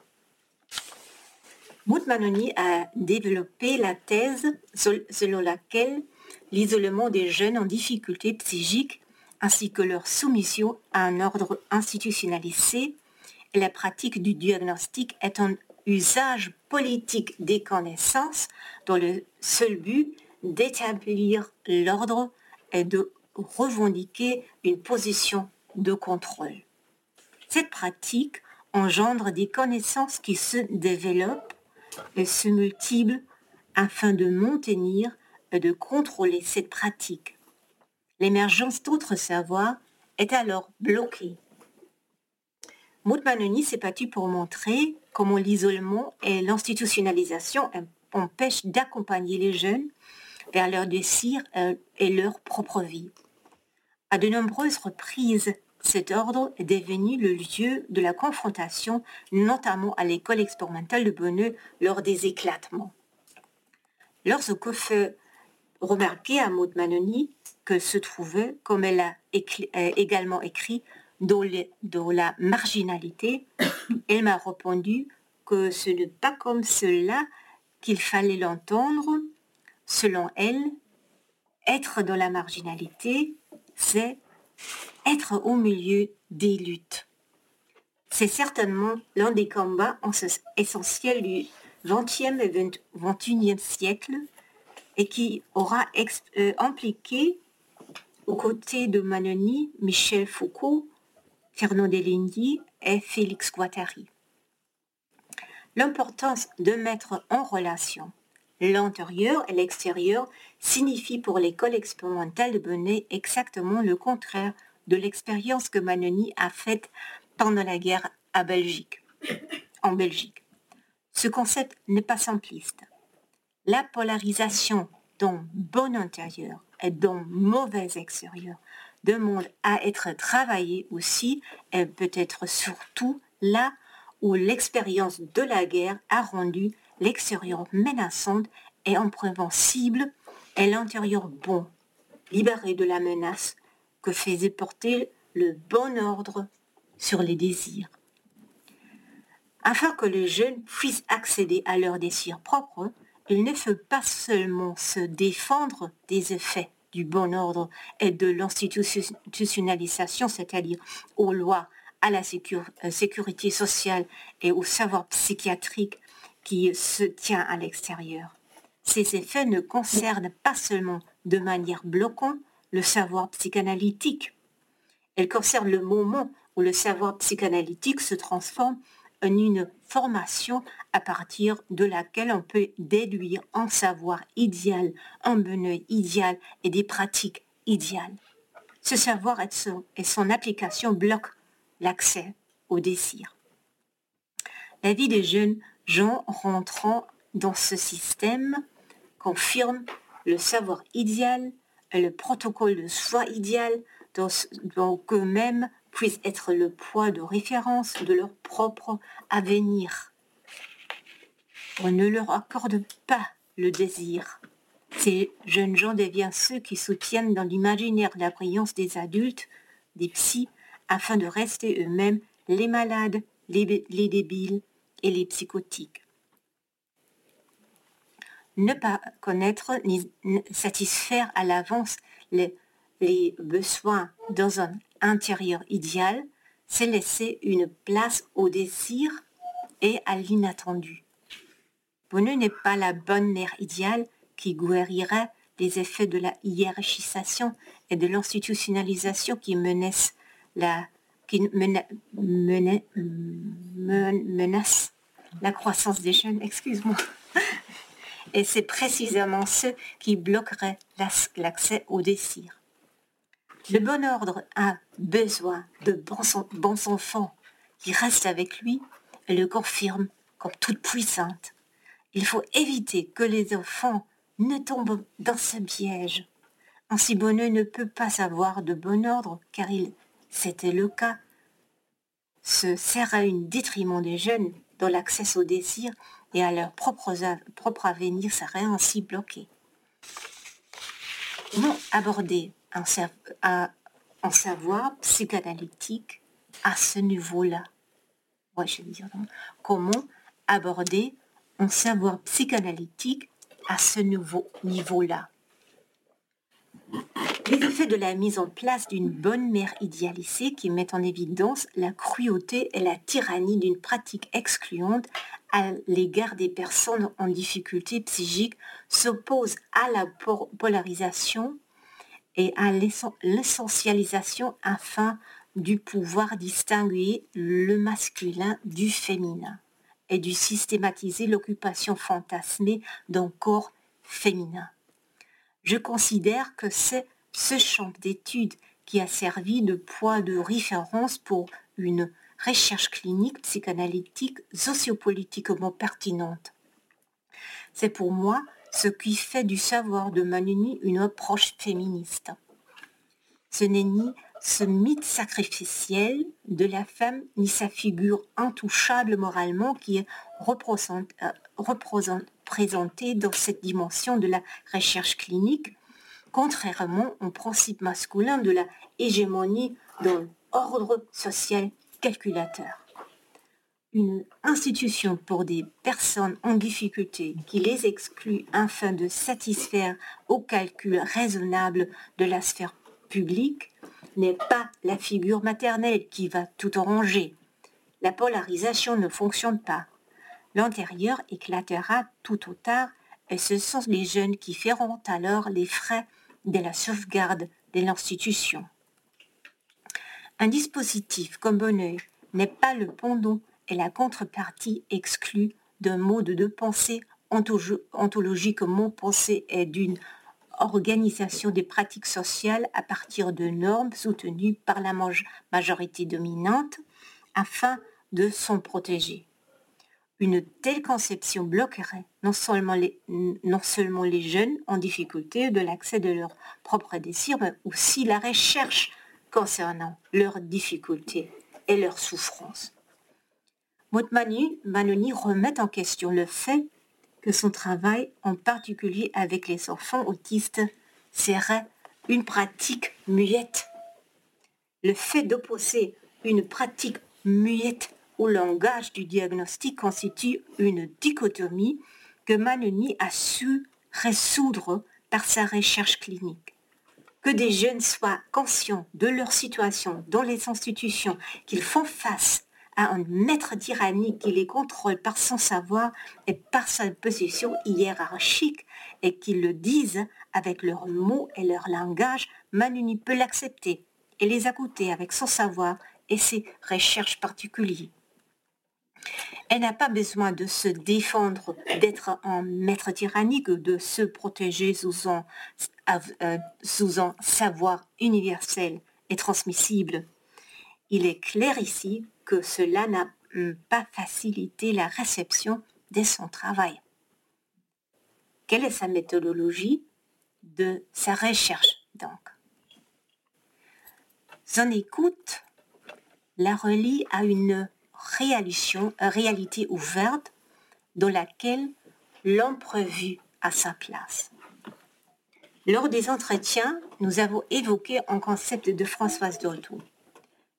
Maud Manoni a développé la thèse selon laquelle l'isolement des jeunes en difficulté psychique ainsi que leur soumission à un ordre institutionnalisé et la pratique du diagnostic est un usage politique des connaissances dont le seul but d'établir l'ordre et de revendiquer une position de contrôle. Cette pratique engendre des connaissances qui se développent et se multiplient afin de maintenir de contrôler cette pratique. L'émergence d'autres savoirs est alors bloquée. Maud Manoni s'est battu pour montrer comment l'isolement et l'institutionnalisation empêchent d'accompagner les jeunes vers leur désir euh, et leur propre vie. À de nombreuses reprises, cet ordre est devenu le lieu de la confrontation, notamment à l'école expérimentale de Bonneux lors des éclatements. Lorsque fait remarqué à Maud Manoni que se trouvait, comme elle a euh, également écrit, dans, la marginalité, elle m'a répondu que ce n'est pas comme cela qu'il fallait l'entendre. Selon elle, être dans la marginalité, c'est être au milieu des luttes. C'est certainement l'un des combats essentiels du XXe et XXIe siècle et qui aura euh, impliqué aux côtés de Manoni, Michel Foucault, Fernand Deligny et Félix Guattari. L'importance de mettre en relation l'intérieur et l'extérieur signifie pour l'école expérimentale de Benet exactement le contraire de l'expérience que Manoni a faite pendant la guerre à Belgique, en Belgique. Ce concept n'est pas simpliste la polarisation dans bon intérieur et dans mauvais extérieur demande à être travaillée aussi et peut-être surtout là où l'expérience de la guerre a rendu l'extérieur menaçante et imprévisible et l'intérieur bon, libéré de la menace que faisait porter le bon ordre sur les désirs. Afin que les jeunes puissent accéder à leurs désirs propres, il ne faut pas seulement se défendre des effets du bon ordre et de l'institutionnalisation, c'est-à-dire aux lois à la euh, sécurité sociale et au savoir psychiatrique qui se tient à l'extérieur. Ces effets ne concernent pas seulement de manière bloquante le savoir psychanalytique. Elles concernent le moment où le savoir psychanalytique se transforme une formation à partir de laquelle on peut déduire un savoir idéal, un bonheur idéal et des pratiques idéales. Ce savoir et son, application bloquent l'accès au désir. La vie des jeunes gens rentrant dans ce système confirme le savoir idéal et le protocole de soi idéal dont, eux-mêmes puissent être le poids de référence de leur propre avenir. On ne leur accorde pas le désir. Ces jeunes gens deviennent ceux qui soutiennent dans l'imaginaire la brillance des adultes, des psys, afin de rester eux-mêmes les malades, les, les débiles et les psychotiques. Ne pas connaître ni satisfaire à l'avance les, les besoins dans un intérieur idéal, c'est laisser une place au désir et à l'inattendu. Bonheur n'est pas la bonne mère idéale qui guérirait les effets de la hiérarchisation et de l'institutionnalisation qui menacent la, qui menace la croissance des jeunes, excuse-moi. Et c'est précisément ce qui bloquerait l'accès au désir. Le bon ordre a besoin de bons, enfants qui restent avec lui et le confirment comme toute puissante. Il faut éviter que les enfants ne tombent dans ce piège. Ainsi Bonheur ne peut pas avoir de bon ordre car il, c'était le cas, se sert à un détriment des jeunes dont l'accès au désir et à leur propre, propre avenir serait ainsi bloqué. Comment aborder un, savoir psychanalytique à ce niveau-là. Comment aborder un savoir psychanalytique à ce nouveau niveau-là. Les effets de la mise en place d'une bonne mère idéalisée qui met en évidence la cruauté et la tyrannie d'une pratique excluante à l'égard des personnes en difficulté psychique s'oppose à la polarisation et à l'essentialisation afin du pouvoir distinguer le masculin du féminin et du systématiser l'occupation fantasmée d'un corps féminin. Je considère que c'est ce champ d'études qui a servi de poids de référence pour une recherche clinique, psychanalytique, sociopolitiquement pertinente. C'est pour moi ce qui fait du savoir de Manuni une approche féministe. Ce n'est ni ce mythe sacrificiel de la femme, ni sa figure intouchable moralement qui est euh, représentée dans cette dimension de la recherche clinique, contrairement au principe masculin de la hégémonie dans l'ordre social calculateur. Une institution pour des personnes en difficulté qui les exclut afin de satisfaire au calcul raisonnable de la sphère publique n'est pas la figure maternelle qui va tout ranger. La polarisation ne fonctionne pas. L'antérieur éclatera tout au tard et ce sont les jeunes qui feront alors les frais de la sauvegarde de l'institution. Un dispositif comme bonheur n'est pas le pendant et la contrepartie exclue d'un mode de pensée ontologiquement pensé et d'une organisation des pratiques sociales à partir de normes soutenues par la majorité dominante afin de s'en protéger. Une telle conception bloquerait non seulement les, non seulement les jeunes en difficulté de l'accès de leurs propres désirs, mais aussi la recherche concernant leurs difficultés et leurs souffrances. Manoni remet en question le fait que son travail, en particulier avec les enfants autistes, serait une pratique muette. Le fait d'opposer une pratique muette au langage du diagnostic constitue une dichotomie que Manoni a su résoudre par sa recherche clinique. que des jeunes soient conscients de leur situation dans les institutions, qu'ils font face à un maître tyrannique qui les contrôle par son savoir et par sa position hiérarchique et qu'ils le disent avec leurs mots et leur langage, Manuni peut l'accepter et les écouter avec son savoir et ses recherches particulières. Elle n'a pas besoin de se défendre, d'être un maître tyrannique, de se protéger euh, sous un savoir universel et transmissible. Il est clair ici cela n'a pas facilité la réception de son travail. Quelle est sa méthodologie de sa recherche donc? Son écoute la relie à une réalité ouverte dans laquelle l'imprévu a sa place. Lors des entretiens, nous avons évoqué un concept de Françoise Dolto.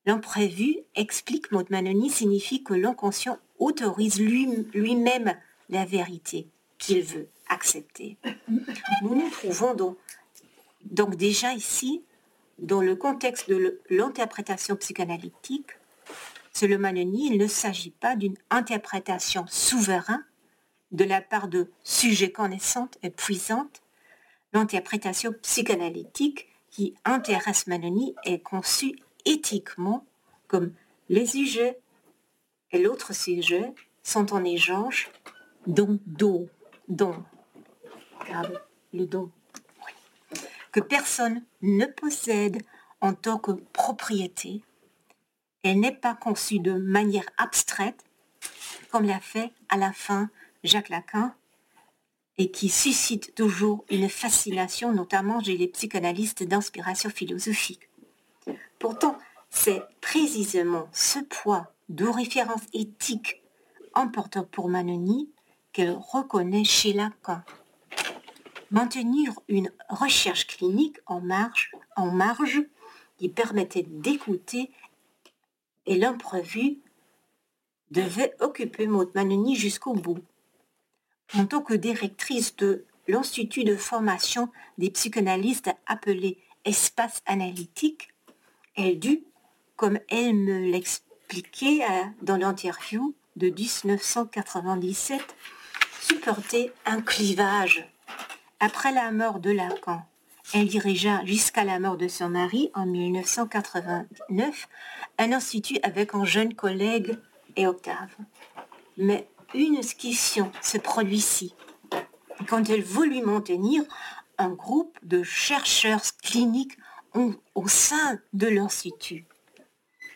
L'imprévu, explique Maud Manoni, signifie que l'inconscient autorise lui-même la vérité qu'il veut accepter. Nous nous trouvons donc, donc déjà ici dans le contexte de l'interprétation psychanalytique Selon Manoni, il ne s'agit pas d'une interprétation souveraine de la part de sujets connaissantes et puissantes. L'interprétation psychanalytique qui intéresse Manoni est conçue éthiquement comme les sujets et l'autre sujet sont en échange don, don, don, le don, que personne ne possède en tant que propriété elle n'est pas conçue de manière abstraite, comme l'a fait à la fin Jacques Lacan, et qui suscite toujours une fascination, notamment chez les psychanalystes d'inspiration philosophique. Pourtant, c'est précisément ce poids de référence éthique important pour Manoni qu'elle reconnaît chez Lacan. Maintenir une recherche clinique en marge, qui permettait d'écouter et l'imprévu devait occuper Maud Manoni jusqu'au bout. En tant que directrice de l'Institut de formation des psychanalystes appelé Espace analytique, elle dut, comme elle me l'expliquait dans l'interview de 1997, supporter un clivage. Après la mort de Lacan, elle dirigea jusqu'à la mort de son mari en 1989 un institut avec un jeune collègue et Octave. Mais une scission se produit ici, quand elle voulut maintenir un groupe de chercheurs cliniques au sein de l'institut.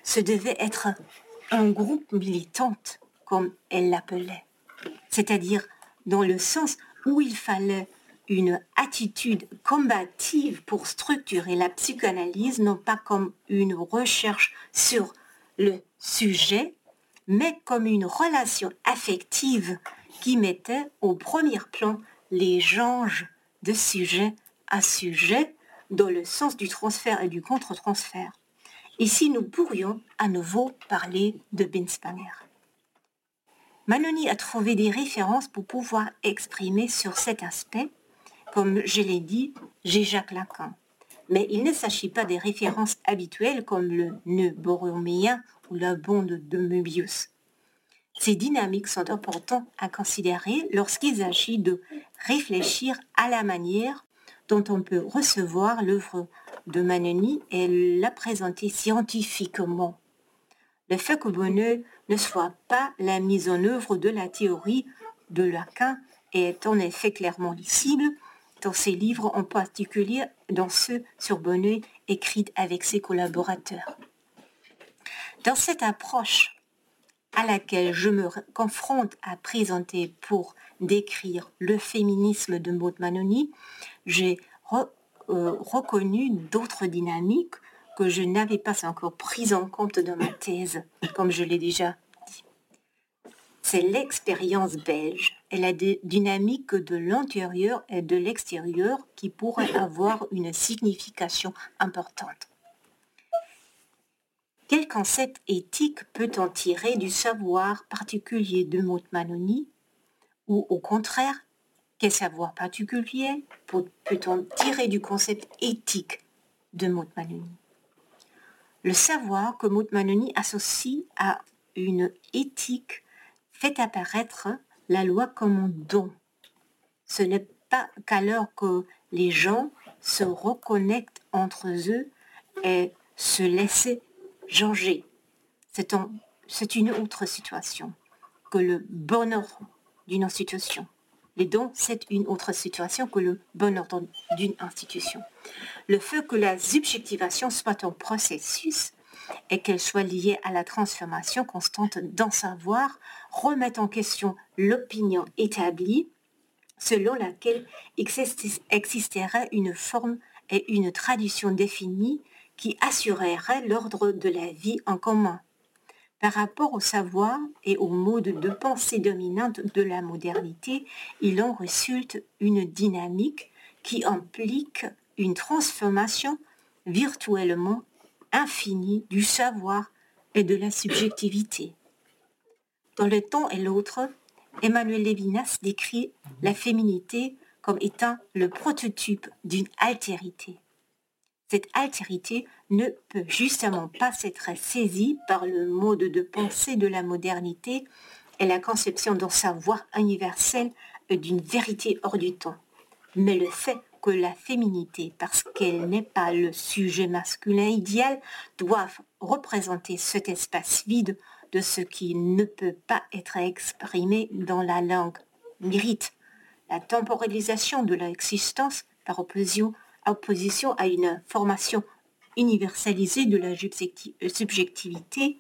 Ce devait être un groupe militant, comme elle l'appelait, c'est-à-dire dans le sens où il fallait une attitude combative pour structurer la psychanalyse, non pas comme une recherche sur le sujet, mais comme une relation affective qui mettait au premier plan les genres de sujet à sujet dans le sens du transfert et du contre-transfert. Ici, nous pourrions à nouveau parler de Binspanger. Manoni a trouvé des références pour pouvoir exprimer sur cet aspect comme je l'ai dit, j'ai Jacques Lacan. Mais il ne s'agit pas des références habituelles comme le nœud borroméen ou la bande de Möbius. Ces dynamiques sont importantes à considérer lorsqu'il s'agit de réfléchir à la manière dont on peut recevoir l'œuvre de Manoni et la présenter scientifiquement. Le fait que Bonheur ne soit pas la mise en œuvre de la théorie de Lacan est en effet clairement lisible dans ses livres, en particulier dans ceux sur Bonnet écrits avec ses collaborateurs. Dans cette approche à laquelle je me confronte à présenter pour décrire le féminisme de Maud Manoni, j'ai euh, reconnu d'autres dynamiques que je n'avais pas encore prises en compte dans ma thèse, comme je l'ai déjà c'est l'expérience belge et la dynamique de l'intérieur et de l'extérieur qui pourrait avoir une signification importante. Quel concept éthique peut-on tirer du savoir particulier de Maud Manoni Ou au contraire, quel savoir particulier peut-on tirer du concept éthique de Maud Manoni. Le savoir que Maud Manoni associe à une éthique fait apparaître la loi comme un don. Ce n'est pas qu'alors que les gens se reconnectent entre eux et se laissent changer. C'est une autre situation que le bonheur d'une institution. Les dons, c'est une autre situation que le bonheur d'une institution. Le fait que la subjectivation soit un processus et qu'elle soit liée à la transformation constante d'un savoir remet en question l'opinion établie selon laquelle existerait une forme et une tradition définie qui assurerait l'ordre de la vie en commun. Par rapport au savoir et au mode de pensée dominante de la modernité, il en résulte une dynamique qui implique une transformation virtuellement infinie du savoir et de la subjectivité. Dans le temps et l'autre, Emmanuel Lévinas décrit la féminité comme étant le prototype d'une altérité. Cette altérité ne peut justement pas s'être saisie par le mode de pensée de la modernité et la conception d'un savoir universel d'une vérité hors du temps. Mais le fait que la féminité, parce qu'elle n'est pas le sujet masculin idéal, doive représenter cet espace vide de ce qui ne peut pas être exprimé dans la langue. Mérite la temporalisation de l'existence par opposition, opposition à une formation universalisée de la subjectivité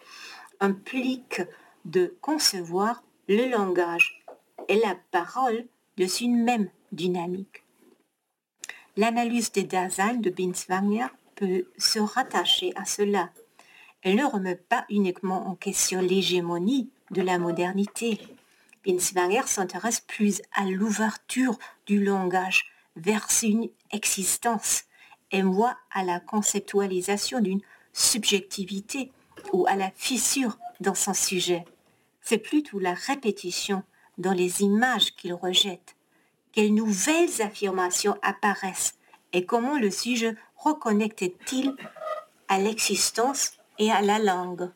implique de concevoir le langage et la parole de une même dynamique. L'analyse des Dasein de Binswanger peut se rattacher à cela. Elle ne remet pas uniquement en question l'hégémonie de la modernité. Binswanger s'intéresse plus à l'ouverture du langage vers une existence et moi à la conceptualisation d'une subjectivité ou à la fissure dans son sujet. C'est plutôt la répétition dans les images qu'il rejette. Quelles nouvelles affirmations apparaissent et comment le sujet reconnecte-t-il à l'existence et à la langue?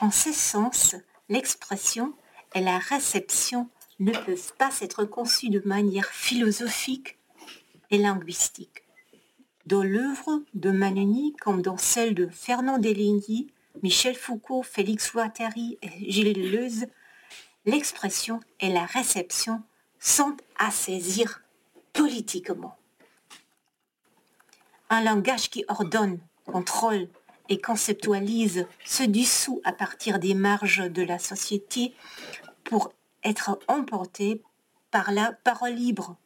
En ce sens, l'expression et la réception ne peuvent pas être conçues de manière philosophique et linguistique. Dans l'œuvre de Manoni, comme dans celle de Fernand Deligny, Michel Foucault, Félix Guattari et Gilles Deleuze, l'expression et la réception sont à saisir politiquement. Un langage qui ordonne, contrôle et conceptualise se dissout à partir des marges de la société pour être emporté par la parole libre.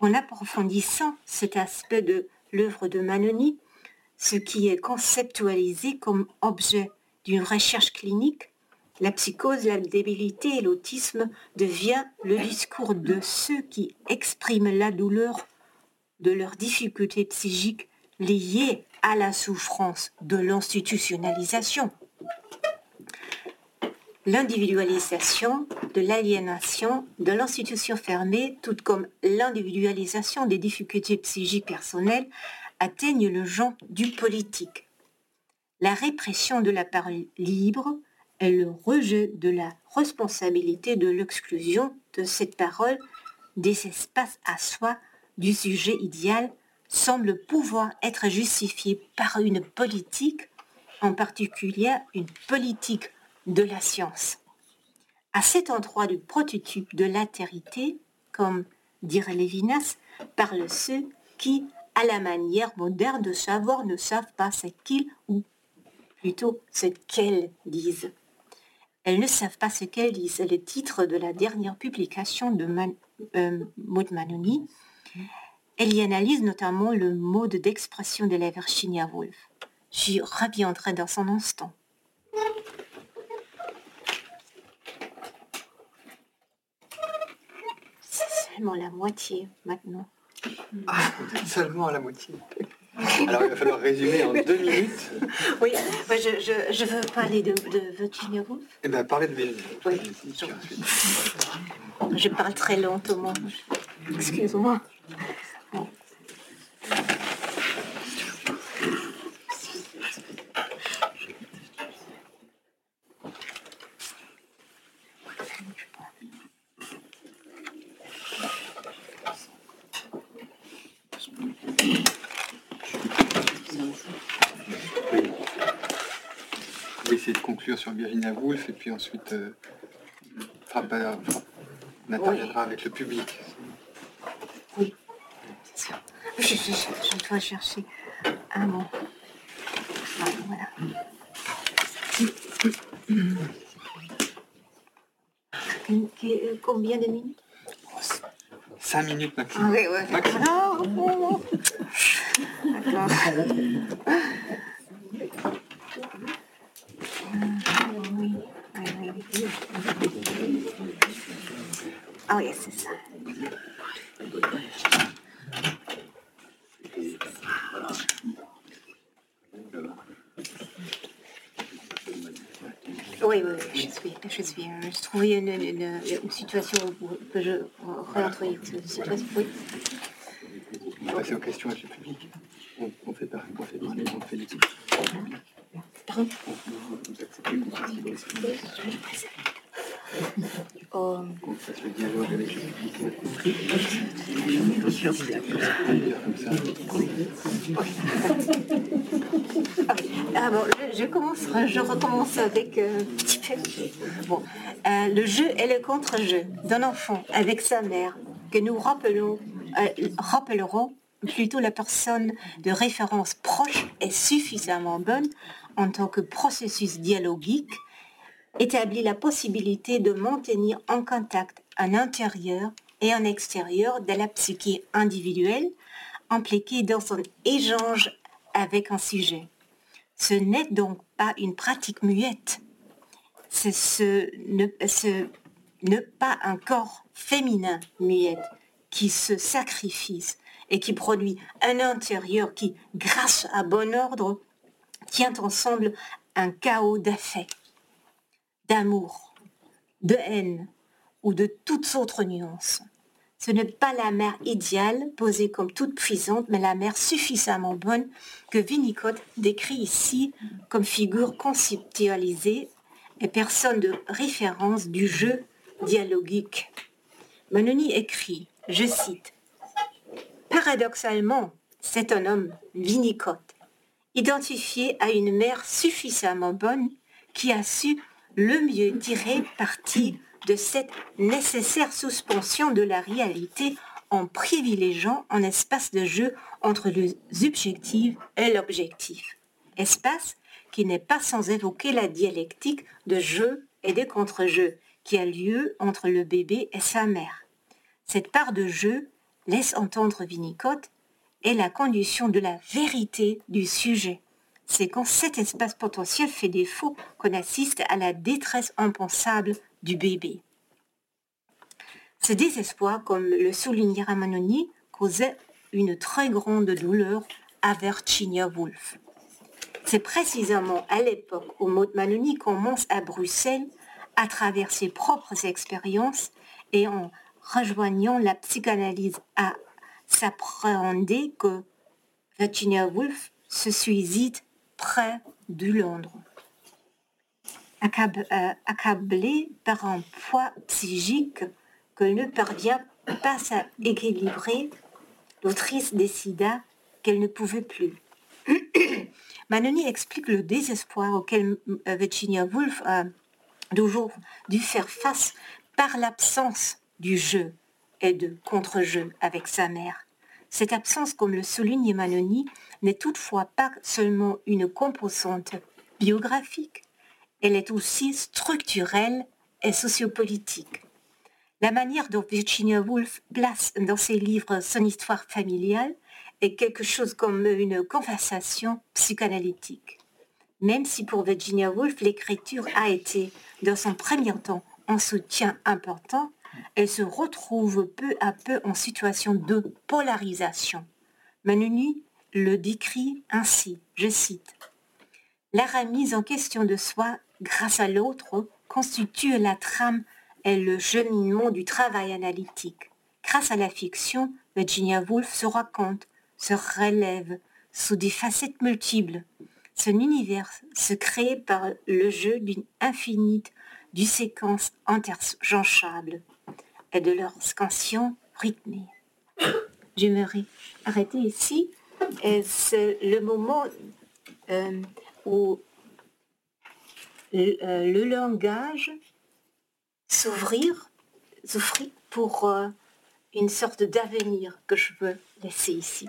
En approfondissant cet aspect de l'œuvre de Manoni, ce qui est conceptualisé comme objet d'une recherche clinique, la psychose, la débilité et l'autisme devient le discours de ceux qui expriment la douleur de leurs difficultés psychiques liées à la souffrance de l'institutionnalisation. L'individualisation de l'aliénation de l'institution fermée, tout comme l'individualisation des difficultés psychiques personnelles, atteignent le genre du politique. La répression de la parole libre est le rejet de la responsabilité de l'exclusion de cette parole des espaces à soi du sujet idéal semble pouvoir être justifié par une politique, en particulier une politique de la science. À cet endroit du prototype de l'altérité, comme dirait Lévinas, parlent ceux qui, à la manière moderne de savoir, ne savent pas ce qu'ils ou plutôt ce qu'elles disent. Elles ne savent pas ce qu'elles disent. C'est le titre de la dernière publication de Man, euh, Maud Manoni. Elle y analyse notamment le mode d'expression de la Virginia Woolf. J'y reviendrai dans son instant. C'est seulement la moitié maintenant. Ah, seulement la moitié. Alors il va falloir résumer en deux minutes. Oui, je, veux parler de, Virginia Woolf. Eh bien, parlez de Virginia Oui. Je parle très lentement. Excuse-moi de conclure sur Virginia Woolf et puis ensuite euh, on interviendra avec le public. Oui, Je, dois chercher un mot. Voilà. Combien de minutes? 5 minutes maximum. Ah Ah oui. Oui, oui, je suis, je suis. Je trouvais une, une, situation que je rentre situation. Oui. On aux questions avec le public. On, fait pas, on fait parler, on fait Ah bon, je, commence, je recommence avec euh, Bon, euh, le jeu est le contre-jeu d'un enfant avec sa mère que nous rappelons, euh, rappellerons plutôt la personne de référence proche est suffisamment bonne en tant que processus dialogique établit la possibilité de maintenir en contact un intérieur et un extérieur de la psyché individuelle impliquée dans un échange avec un sujet. Ce n'est donc pas une pratique muette, c'est ce, ne pas un corps féminin muette qui se sacrifie et qui produit un intérieur qui, grâce à bon ordre, tient ensemble un chaos d'affect d'amour, de haine ou de toutes autres nuances. Ce n'est pas la mère idéale, posée comme toute puissante, mais la mère suffisamment bonne que Winnicott décrit ici comme figure conceptualisée et personne de référence du jeu dialogique. Manoni écrit, je cite, Paradoxalement, c'est un homme, Winnicott, identifié à une mère suffisamment bonne qui a su le mieux tirer parti de cette nécessaire suspension de la réalité en privilégiant un espace de jeu entre le subjectif et l'objectif. Espace qui n'est pas sans évoquer la dialectique de jeu et de contre-jeu qui a lieu entre le bébé et sa mère. Cette part de jeu, laisse entendre Winnicott, est la condition de la vérité du sujet c'est quand cet espace potentiel fait défaut qu'on assiste à la détresse impensable du bébé. Ce désespoir, comme le soulignait Ramanoni, causait une très grande douleur à Virginia Woolf. C'est précisément à l'époque où Maud Manoni commence à Bruxelles, à travers ses propres expériences et en rejoignant la psychanalyse, à s'appréhender que Virginia Woolf se suicide près de Londres. Euh, accablée par un poids psychique que ne parvient pas à équilibrer, l'autrice décida qu'elle ne pouvait plus. Manoni explique le désespoir auquel euh, Virginia Woolf a toujours dû faire face par l'absence du jeu et de contre-jeu avec sa mère. Cette absence, comme le souligne Manoni, n'est toutefois pas seulement une composante biographique, elle est aussi structurelle et sociopolitique. La manière dont Virginia Woolf place dans ses livres son histoire familiale est quelque chose comme une conversation psychanalytique. Même si pour Virginia Woolf l'écriture a été, dans son premier temps, un soutien important, elle se retrouve peu à peu en situation de polarisation. Manuni le décrit ainsi, je cite, La remise en question de soi grâce à l'autre constitue la trame et le cheminement du travail analytique. Grâce à la fiction, Virginia Woolf se raconte, se relève sous des facettes multiples. Son univers se crée par le jeu d'une infinite du séquence interchangeable et de leur scansion rythmée. J'aimerais arrêter ici. C'est le moment euh, où le langage s'ouvrir, s'offrir pour une sorte d'avenir que je veux laisser ici.